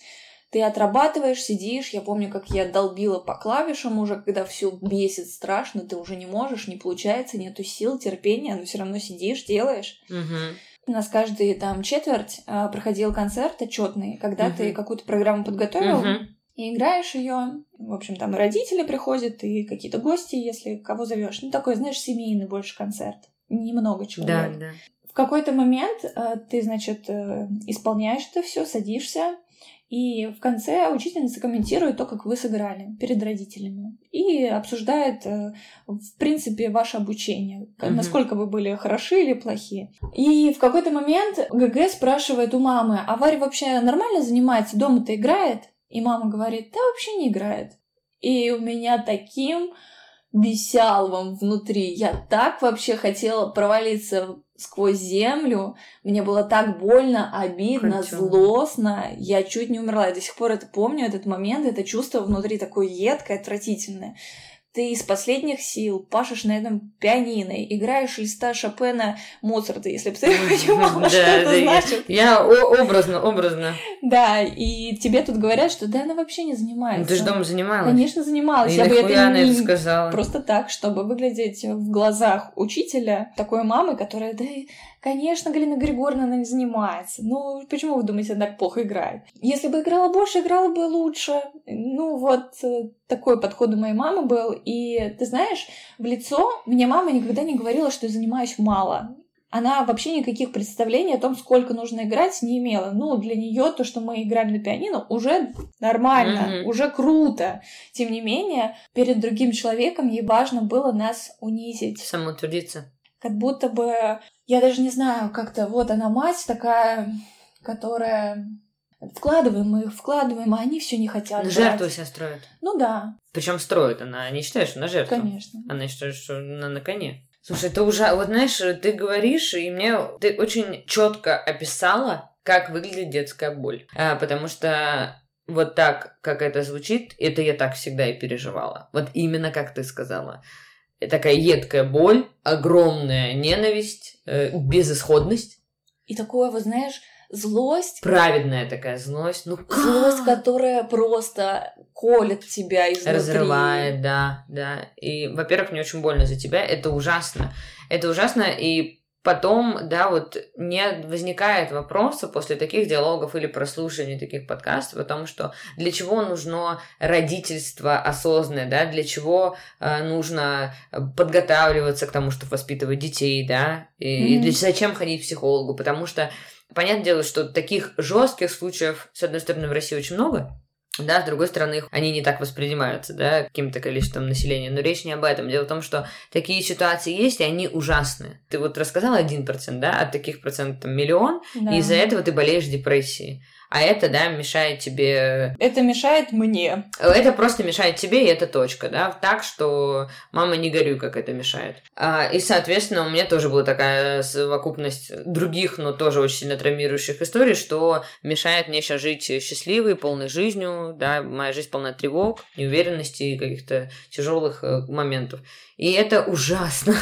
[SPEAKER 2] Ты отрабатываешь, сидишь. Я помню, как я долбила по клавишам уже, когда все бесит страшно, ты уже не можешь, не получается, нету сил, терпения, но все равно сидишь, делаешь.
[SPEAKER 1] Угу.
[SPEAKER 2] У нас каждый там четверть а, проходил концерт отчетный, когда угу. ты какую-то программу подготовил. Угу. И играешь ее. В общем, там родители приходят, и какие-то гости, если кого зовешь. Ну, такой, знаешь, семейный больше концерт. Немного человек.
[SPEAKER 1] Да, да.
[SPEAKER 2] В какой-то момент э, ты, значит, э, исполняешь это все, садишься, и в конце учительница комментирует то, как вы сыграли перед родителями. И обсуждает, э, в принципе, ваше обучение. Uh-huh. Насколько вы были хороши или плохи. И в какой-то момент ГГ спрашивает у мамы, а Варя вообще нормально занимается? Дома-то играет? И мама говорит, да вообще не играет. И у меня таким бесяловым внутри. Я так вообще хотела провалиться сквозь землю. Мне было так больно, обидно, Хочу. злостно. Я чуть не умерла. Я до сих пор это помню, этот момент, это чувство внутри такое едкое, отвратительное ты из последних сил пашешь на этом пианино, играешь листа Шопена Моцарта, если бы ты понимала, что это значит.
[SPEAKER 1] Я образно, образно.
[SPEAKER 2] Да, и тебе тут говорят, что да, она вообще не занимается.
[SPEAKER 1] Ты же дома занималась.
[SPEAKER 2] Конечно, занималась. Я бы это не сказала. Просто так, чтобы выглядеть в глазах учителя, такой мамы, которая, да, конечно, Галина Григорьевна, она не занимается. Ну, почему вы думаете, она так плохо играет? Если бы играла больше, играла бы лучше. Ну, вот э, такой подход у моей мамы был. И ты знаешь, в лицо мне мама никогда не говорила, что я занимаюсь мало. Она вообще никаких представлений о том, сколько нужно играть, не имела. Ну, для нее то, что мы играем на пианино, уже нормально, mm-hmm. уже круто. Тем не менее, перед другим человеком ей важно было нас унизить.
[SPEAKER 1] Самоутвердиться.
[SPEAKER 2] Как будто бы, я даже не знаю, как-то вот она мать такая, которая Вкладываем мы их, вкладываем, а они все не хотят.
[SPEAKER 1] Жертву себя строят.
[SPEAKER 2] Ну да.
[SPEAKER 1] Причем строит она не считает, что она жертва.
[SPEAKER 2] Конечно.
[SPEAKER 1] Она считает, что она на коне. Слушай, это уже, вот знаешь, ты говоришь, и мне ты очень четко описала, как выглядит детская боль. А, потому что вот так, как это звучит, это я так всегда и переживала. Вот именно как ты сказала. Такая едкая боль, огромная ненависть, э, безысходность.
[SPEAKER 2] И такое, вот знаешь, злость.
[SPEAKER 1] Праведная такая злость. Ну, как?
[SPEAKER 2] Злость, которая просто колет тебя изнутри.
[SPEAKER 1] Разрывает, да, да. И, во-первых, мне очень больно за тебя. Это ужасно. Это ужасно, и потом, да, вот не возникает вопроса после таких диалогов или прослушивания таких подкастов о том, что для чего нужно родительство осознанное, да, для чего э, нужно подготавливаться к тому, чтобы воспитывать детей, да, и, mm-hmm. и для, зачем ходить к психологу, потому что Понятное дело, что таких жестких случаев, с одной стороны, в России очень много, да, с другой стороны, они не так воспринимаются, да, каким-то количеством населения. Но речь не об этом. Дело в том, что такие ситуации есть, и они ужасные. Ты вот рассказала один процент, да, от таких процентов миллион, да. и из-за этого ты болеешь депрессией. А это, да, мешает тебе...
[SPEAKER 2] Это мешает мне.
[SPEAKER 1] Это просто мешает тебе, и это точка, да, так, что мама, не горюй, как это мешает. А, и, соответственно, у меня тоже была такая совокупность других, но тоже очень сильно травмирующих историй, что мешает мне сейчас жить счастливой, полной жизнью, да, моя жизнь полна тревог, неуверенности и каких-то тяжелых э, моментов. И это ужасно.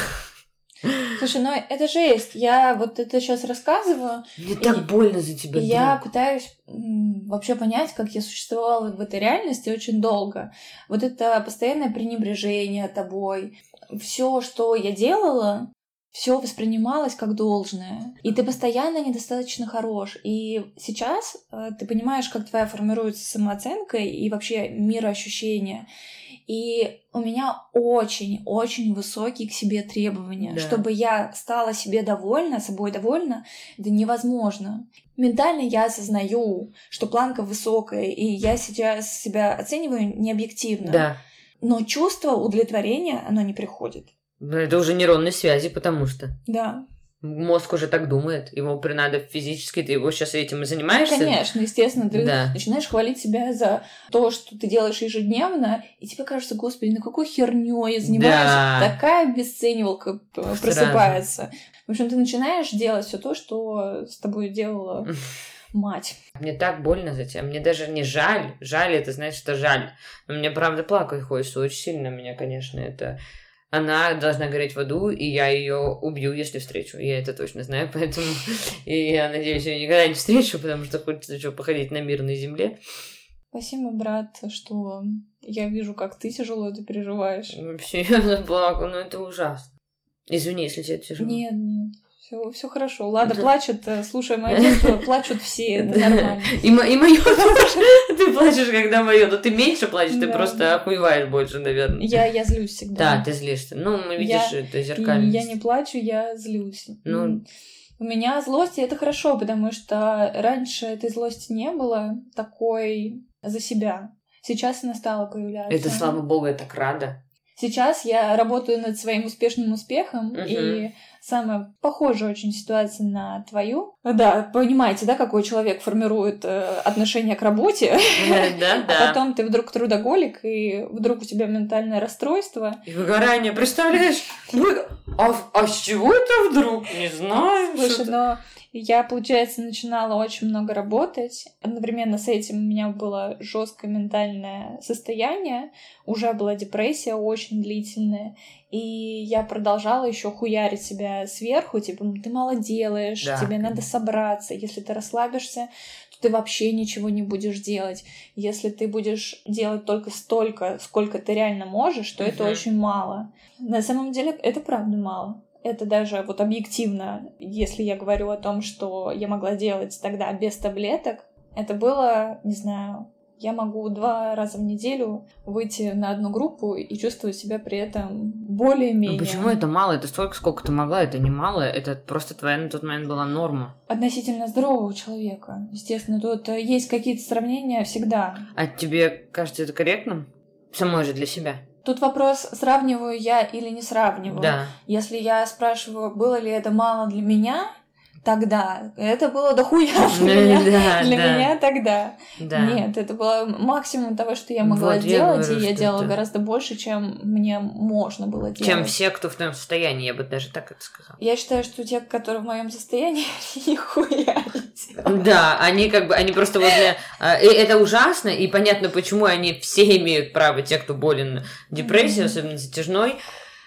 [SPEAKER 2] Слушай, ну это жесть. Я вот это сейчас рассказываю.
[SPEAKER 1] Мне так больно за тебя.
[SPEAKER 2] Я пытаюсь вообще понять, как я существовала в этой реальности очень долго. Вот это постоянное пренебрежение тобой. Все, что я делала, все воспринималось как должное. И ты постоянно недостаточно хорош. И сейчас э, ты понимаешь, как твоя формируется самооценка и вообще мироощущение. И у меня очень-очень высокие к себе требования. Да. Чтобы я стала себе довольна, собой довольна, это невозможно. Ментально я осознаю, что планка высокая, и я сейчас себя оцениваю необъективно.
[SPEAKER 1] Да.
[SPEAKER 2] Но чувство удовлетворения, оно не приходит.
[SPEAKER 1] Это уже нейронные связи, потому что.
[SPEAKER 2] Да.
[SPEAKER 1] Мозг уже так думает, ему надо физически, ты его сейчас этим и занимаешься.
[SPEAKER 2] Конечно, естественно, ты да. начинаешь хвалить себя за то, что ты делаешь ежедневно, и тебе кажется, господи, на какой херней я занимаюсь, да. такая обесценивалка просыпается. В общем, ты начинаешь делать все то, что с тобой делала мать.
[SPEAKER 1] Мне так больно за тебя. Мне даже не жаль. Жаль, это значит, что жаль. Но мне правда плакать хочется очень сильно. Меня, конечно, это она должна гореть в аду, и я ее убью, если встречу. Я это точно знаю, поэтому и я надеюсь, я никогда не встречу, потому что хочется еще походить на мирной земле.
[SPEAKER 2] Спасибо, брат, что я вижу, как ты тяжело это переживаешь.
[SPEAKER 1] Вообще, я заплакала, но это ужасно. Извини, если тебе тяжело.
[SPEAKER 2] Нет, нет. Все, все хорошо. Лада да. плачет, э, слушая мое детство, плачут все, это нормально.
[SPEAKER 1] И, и мое тоже. Ты плачешь, когда мое, но ты меньше плачешь, ты просто охуеваешь больше, наверное.
[SPEAKER 2] Я, я злюсь всегда.
[SPEAKER 1] Да, ты злишься. Ну, мы видишь, это зеркально.
[SPEAKER 2] Я не плачу, я злюсь. Ну, у меня злость, и это хорошо, потому что раньше этой злости не было такой за себя. Сейчас она стала появляться.
[SPEAKER 1] Это, слава богу, я так рада.
[SPEAKER 2] Сейчас я работаю над своим успешным успехом, угу. и самая похожая очень ситуация на твою. Да, понимаете, да, какой человек формирует э, отношение к работе,
[SPEAKER 1] да,
[SPEAKER 2] а потом ты вдруг трудоголик, и вдруг у тебя ментальное расстройство.
[SPEAKER 1] И выгорание, представляешь? А, а с чего это вдруг? Не знаю.
[SPEAKER 2] Слушай, но я, получается, начинала очень много работать. Одновременно с этим у меня было жесткое ментальное состояние, уже была депрессия очень длительная. И я продолжала еще хуярить себя сверху, типа, ты мало делаешь, да. тебе надо собраться. Если ты расслабишься, то ты вообще ничего не будешь делать. Если ты будешь делать только столько, сколько ты реально можешь, то uh это очень мало. На самом деле это правда мало. Это даже вот объективно, если я говорю о том, что я могла делать тогда без таблеток, это было, не знаю, я могу два раза в неделю выйти на одну группу и чувствовать себя при этом более-менее.
[SPEAKER 1] Ну почему это мало? Это столько, сколько ты могла, это не мало, это просто твоя на тот момент была норма.
[SPEAKER 2] Относительно здорового человека. Естественно, тут есть какие-то сравнения всегда.
[SPEAKER 1] А тебе кажется это корректным? Самой же для себя?
[SPEAKER 2] Тут вопрос, сравниваю я или не сравниваю.
[SPEAKER 1] Да.
[SPEAKER 2] Если я спрашиваю, было ли это мало для меня, тогда. Это было дохуя для меня, да, для да. меня тогда. Да. Нет, это было максимум того, что я могла вот делать, я говорю, и я делала это... гораздо больше, чем мне можно было делать.
[SPEAKER 1] Чем все, кто в твоем состоянии, я бы даже так это сказала.
[SPEAKER 2] Я считаю, что те, которые в моем состоянии, нихуя не
[SPEAKER 1] Да, они как бы, они просто возле... А, это ужасно, и понятно, почему они все имеют право, те, кто болен депрессией, особенно затяжной,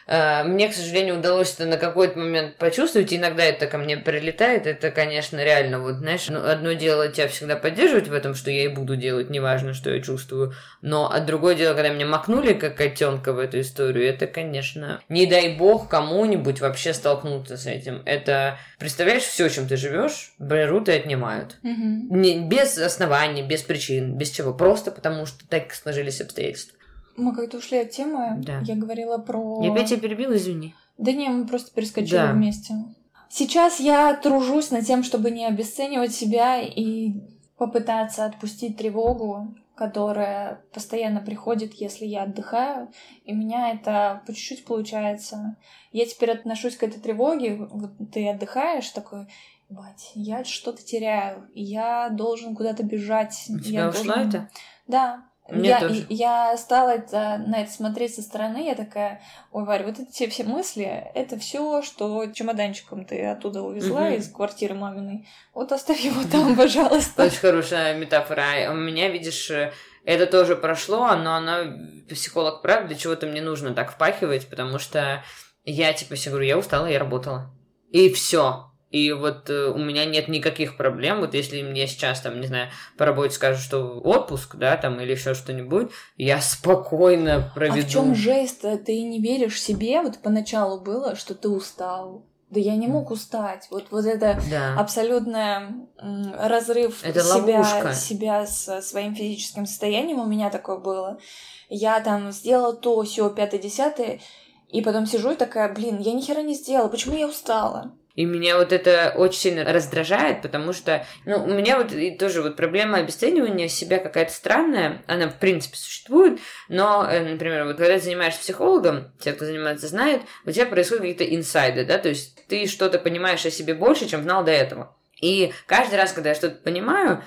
[SPEAKER 1] мне, к сожалению, удалось это на какой-то момент почувствовать. Иногда это ко мне прилетает. Это, конечно, реально, вот, знаешь, ну, одно дело тебя всегда поддерживать в этом, что я и буду делать, неважно, что я чувствую. Но а другое дело, когда меня макнули как котенка в эту историю, это, конечно, не дай бог кому-нибудь вообще столкнуться с этим. Это, представляешь, все, чем ты живешь, берут и отнимают.
[SPEAKER 2] Угу.
[SPEAKER 1] Не, без оснований, без причин, без чего. Просто потому, что так сложились обстоятельства.
[SPEAKER 2] Мы как-то ушли от темы.
[SPEAKER 1] Да.
[SPEAKER 2] Я говорила про...
[SPEAKER 1] Я опять тебя перебила, извини.
[SPEAKER 2] Да не, мы просто перескочили да. вместе. Сейчас я тружусь над тем, чтобы не обесценивать себя и попытаться отпустить тревогу, которая постоянно приходит, если я отдыхаю. И у меня это по чуть-чуть получается. Я теперь отношусь к этой тревоге. Вот ты отдыхаешь такой, Бать, я что-то теряю, я должен куда-то бежать.
[SPEAKER 1] У тебя
[SPEAKER 2] я
[SPEAKER 1] ушла
[SPEAKER 2] должен...
[SPEAKER 1] это?
[SPEAKER 2] Да.
[SPEAKER 1] Мне
[SPEAKER 2] я,
[SPEAKER 1] тоже.
[SPEAKER 2] я стала это, на это смотреть со стороны, я такая, ой, Варя, вот эти все мысли, это все, что чемоданчиком ты оттуда увезла
[SPEAKER 1] Мгм.
[SPEAKER 2] из квартиры маминой. Вот оставь его там, пожалуйста.
[SPEAKER 1] Очень хорошая метафора. А У меня, видишь, э, это тоже прошло, но она, психолог прав, для чего-то мне нужно так впахивать, потому что я, типа, себе говорю, я устала, я работала. И все. И вот э, у меня нет никаких проблем. Вот если мне сейчас, там, не знаю, по работе скажут, что отпуск, да, там, или еще что-нибудь, я спокойно проведу.
[SPEAKER 2] А в чем жесть-то? Ты не веришь себе? Вот поначалу было, что ты устал. Да я не мог устать. Вот, вот это
[SPEAKER 1] Да.
[SPEAKER 2] абсолютный м, разрыв
[SPEAKER 1] Это
[SPEAKER 2] себя,
[SPEAKER 1] ловушка.
[SPEAKER 2] себя с своим физическим состоянием у меня такое было. Я там сделала то, все, пятое, десятое, и потом сижу и такая, блин, я ни хера не сделала, почему я устала?
[SPEAKER 1] И меня вот это очень сильно раздражает, потому что, ну, у меня вот и тоже вот проблема обесценивания себя какая-то странная, она в принципе существует, но, э, например, вот когда ты занимаешься психологом, те, кто занимается, знают, у тебя происходят какие-то инсайды, да, то есть ты что-то понимаешь о себе больше, чем знал до этого. И каждый раз, когда я что-то понимаю,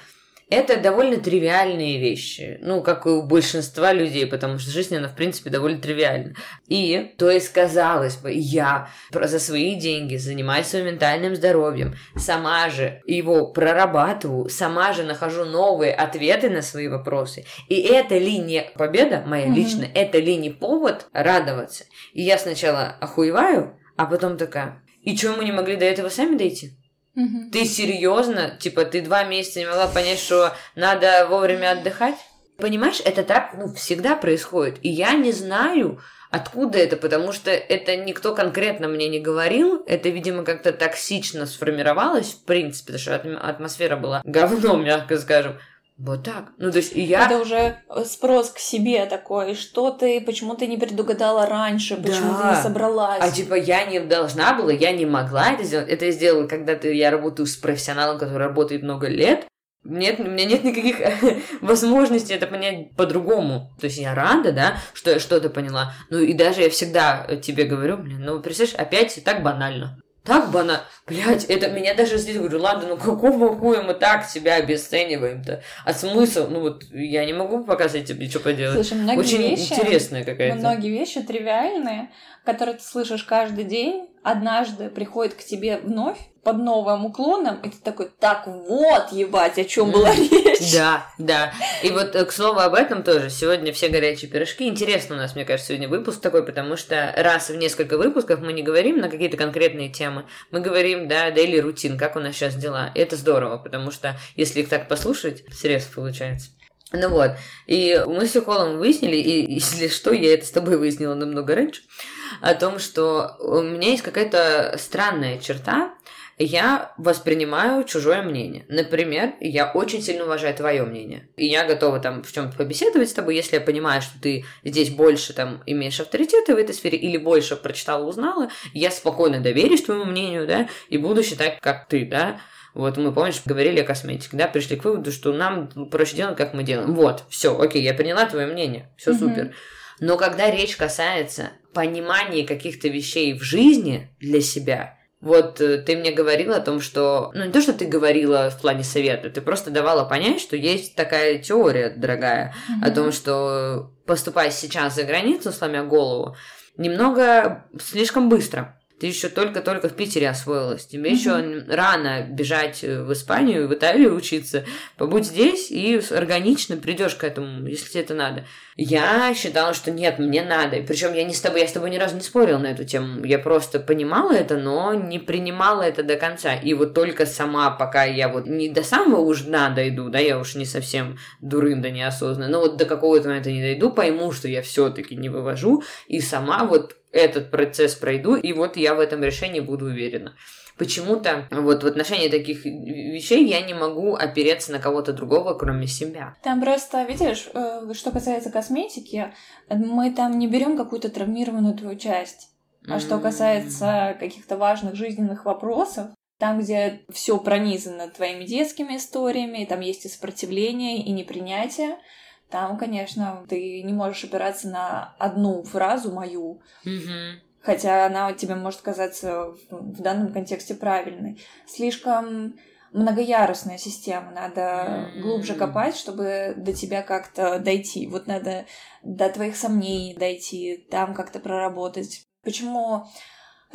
[SPEAKER 1] это довольно тривиальные вещи, ну, как и у большинства людей, потому что жизнь, она, в принципе, довольно тривиальна. И, то есть, казалось бы, я за свои деньги занимаюсь своим ментальным здоровьем, сама же его прорабатываю, сама же нахожу новые ответы на свои вопросы. И это ли не победа моя
[SPEAKER 2] Мгм.
[SPEAKER 1] личная, это ли не повод радоваться? И я сначала охуеваю, а потом такая, и чего мы не могли до этого сами дойти?
[SPEAKER 2] Мгм.
[SPEAKER 1] Ты серьезно? Типа, ты два месяца не могла понять, что надо вовремя отдыхать? Понимаешь, это так ну, всегда происходит. И я не знаю, откуда это, потому что это никто конкретно мне не говорил. Это, видимо, как-то токсично сформировалось, в принципе, потому что атм- атмосфера была говно, мягко скажем. Вот так. Ну, то есть и я...
[SPEAKER 2] Это уже спрос к себе такой, что ты, почему ты не предугадала раньше, почему ты
[SPEAKER 1] Да.
[SPEAKER 2] не собралась.
[SPEAKER 1] А типа я не должна была, я не могла это сделать. Это я сделала, когда ты, я работаю с профессионалом, который работает много лет. Нет, у меня нет никаких возможностей это понять по-другому. То есть я рада, да, что я что-то поняла. Ну и даже я всегда тебе говорю, блин, ну представляешь, опять так банально. Так банально. Блять, это меня даже здесь говорю, ладно, ну какого хуя мы так себя обесцениваем-то? А смысл? Ну вот я не могу показать тебе, что поделать.
[SPEAKER 2] Слушай, многие
[SPEAKER 1] Очень
[SPEAKER 2] вещи,
[SPEAKER 1] интересная какая-то.
[SPEAKER 2] многие вещи тривиальные, которые ты слышишь каждый день, однажды приходят к тебе вновь под новым уклоном, и ты такой, так вот, ебать, о чем была речь.
[SPEAKER 1] Да, да. И вот, э, к слову об этом тоже. Сегодня все горячие пирожки. Интересно у нас, мне кажется, сегодня выпуск такой, потому что раз в несколько выпусков мы не говорим на какие-то конкретные темы. Мы говорим, да, daily рутин, как у нас сейчас дела. Это здорово, потому что если их так послушать, срез получается. Ну вот, и мы с Юколом выяснили, и если что, я это с тобой выяснила намного раньше, о том, что у меня есть какая-то странная черта, я воспринимаю чужое мнение. Например, я очень сильно уважаю твое мнение. И я готова там в чем-то побеседовать с тобой, если я понимаю, что ты здесь больше там имеешь авторитета в этой сфере или больше прочитала, узнала, я спокойно доверюсь твоему мнению, да, и буду считать, как ты, да. Вот мы, помнишь, говорили о косметике, да, пришли к выводу, что нам проще делать, как мы делаем. Вот, все, окей, я приняла твое мнение, все
[SPEAKER 2] Мгм.
[SPEAKER 1] супер. Но когда речь касается понимания каких-то вещей в жизни для себя, вот э, ты мне говорила о том, что... Ну, не то, что ты говорила в плане совета, ты просто давала понять, что есть такая теория, дорогая, о том, что поступая сейчас за границу, сломя голову, немного слишком быстро. Ты еще только-только в Питере освоилась. Тебе
[SPEAKER 2] Мгм.
[SPEAKER 1] еще рано бежать э, в Испанию, в Италию учиться. Побудь здесь и органично придешь к этому, если тебе это надо. Я считала, что нет, мне надо. Причем я не с тобой, я с тобой ни разу не спорила на эту тему. Я просто понимала это, но не принимала это до конца. И вот только сама, пока я вот не до самого уж дна дойду, да, я уж не совсем дурында неосознанно, но вот до какого-то момента не дойду, пойму, что я все-таки не вывожу, и сама вот этот процесс пройду, и вот я в этом решении буду уверена. Почему-то вот в отношении таких вещей я не могу опереться на кого-то другого, кроме себя.
[SPEAKER 2] Там просто, видишь, э, что касается косметики, мы там не берем какую-то травмированную твою часть. А что касается каких-то важных жизненных вопросов, там, где все пронизано твоими детскими историями, там есть и сопротивление, и непринятие, там, конечно, ты не можешь опираться на одну фразу мою.
[SPEAKER 1] Мгм.
[SPEAKER 2] хотя она тебе может казаться в данном контексте правильной. Слишком многоярусная система, надо mm-hmm. глубже копать, чтобы до тебя как-то дойти. Вот надо до твоих сомнений дойти, там как-то проработать. Почему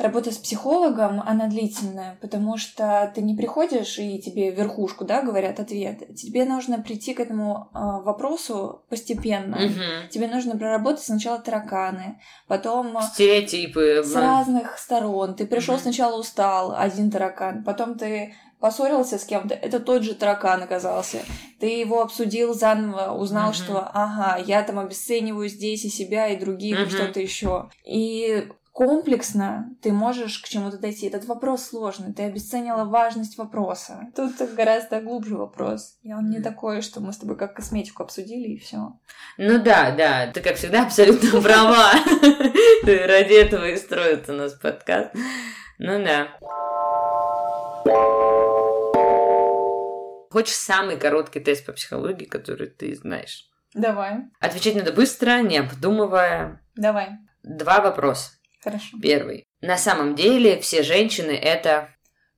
[SPEAKER 2] работа с психологом, она длительная, потому что ты не приходишь и тебе верхушку, да, говорят ответ. Тебе нужно прийти к этому э, вопросу постепенно.
[SPEAKER 1] Угу.
[SPEAKER 2] Тебе нужно проработать сначала тараканы, потом
[SPEAKER 1] стереотипы
[SPEAKER 2] с разных сторон. Ты пришел угу. сначала устал, один таракан, потом ты поссорился с кем-то, это тот же таракан оказался. Ты его обсудил заново, узнал, mm что, ага, я там обесцениваю здесь и себя, и других, mm и что-то еще. И комплексно ты можешь к чему-то дойти. Этот вопрос сложный, ты обесценила важность вопроса. Тут гораздо глубже вопрос. И он не такой, что мы с тобой как косметику обсудили и все.
[SPEAKER 1] Ну да, да, ты как всегда абсолютно права. Ради этого и строится у нас подкаст. Ну да. Хочешь самый короткий тест по психологии, который ты знаешь?
[SPEAKER 2] Давай.
[SPEAKER 1] Отвечать надо быстро, не обдумывая.
[SPEAKER 2] Давай.
[SPEAKER 1] Два вопроса.
[SPEAKER 2] Хорошо.
[SPEAKER 1] Первый. На самом деле все женщины это...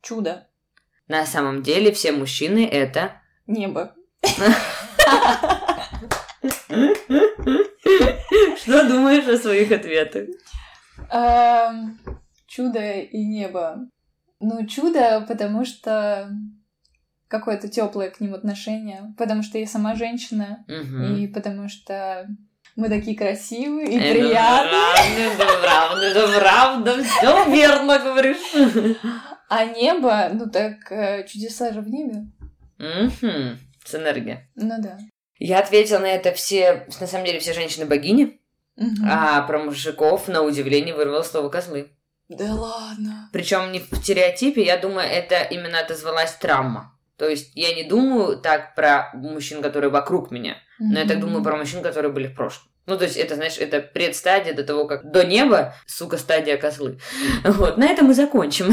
[SPEAKER 2] Чудо.
[SPEAKER 1] На самом деле все мужчины это...
[SPEAKER 2] Небо.
[SPEAKER 1] Что думаешь о своих ответах?
[SPEAKER 2] Чудо и небо. Ну, чудо, потому что какое-то теплое к ним отношение, потому что я сама женщина, и потому что мы такие красивые и это приятные.
[SPEAKER 1] Это правда, это правда, все верно говоришь.
[SPEAKER 2] А небо, ну так э, чудеса же в небе.
[SPEAKER 1] Угу. С энергией.
[SPEAKER 2] Ну да.
[SPEAKER 1] Я ответила на это все, на самом деле, все женщины богини,
[SPEAKER 2] угу.
[SPEAKER 1] а про мужиков, на удивление, вырвало слово козлы.
[SPEAKER 2] Да ладно.
[SPEAKER 1] Причем не в стереотипе, я думаю, это именно отозвалась травма. То есть я не думаю так про мужчин, которые вокруг меня, mm-hmm. но я так думаю про мужчин, которые были в прошлом. Ну, то есть, это, знаешь, это предстадия до того, как до неба, сука, стадия козлы. Вот, на этом мы закончим.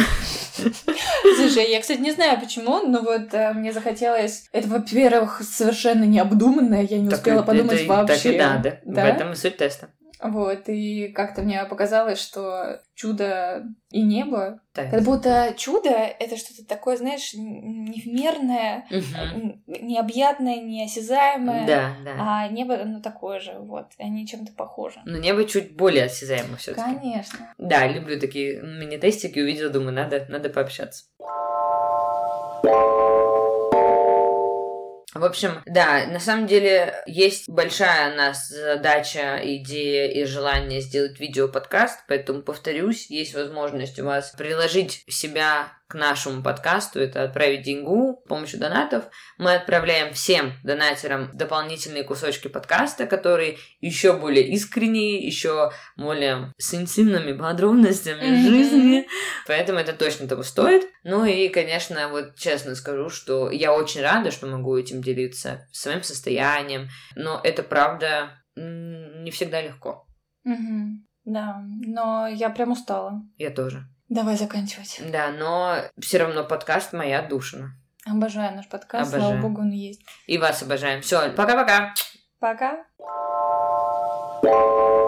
[SPEAKER 2] Слушай, я, кстати, не знаю почему, но вот э, мне захотелось... Это, во-первых, совершенно необдуманное, я не так успела подумать это, вообще.
[SPEAKER 1] Так и надо. Да? В этом и суть теста.
[SPEAKER 2] Вот, и как-то мне показалось, что чудо и небо, да. как будто чудо — это что-то такое, знаешь, невмерное,
[SPEAKER 1] угу.
[SPEAKER 2] необъятное, неосязаемое,
[SPEAKER 1] да, да.
[SPEAKER 2] а небо, ну, такое же, вот, они чем-то похожи.
[SPEAKER 1] Но небо чуть более осязаемо все таки
[SPEAKER 2] Конечно.
[SPEAKER 1] Да, люблю такие мини-тестики, увидела, думаю, надо, надо пообщаться. В общем, да, на самом деле есть большая у нас задача, идея и желание сделать видео-подкаст, поэтому, повторюсь, есть возможность у вас приложить себя к нашему подкасту, это отправить деньгу с помощью донатов. Мы отправляем всем донатерам дополнительные кусочки подкаста, которые еще более искренние, еще более с интимными подробностями mm-hmm. жизни. Поэтому это точно того стоит. Ну и, конечно, вот честно скажу, что я очень рада, что могу этим делиться своим состоянием, но это правда не всегда легко.
[SPEAKER 2] Mm-hmm. Да, но я прям устала.
[SPEAKER 1] Я тоже.
[SPEAKER 2] Давай заканчивать.
[SPEAKER 1] Да, но все равно подкаст моя душина.
[SPEAKER 2] Обожаю наш подкаст, Обожаю. слава богу, он есть.
[SPEAKER 1] И вас обожаем. Все, пока-пока.
[SPEAKER 2] Пока. -пока. пока.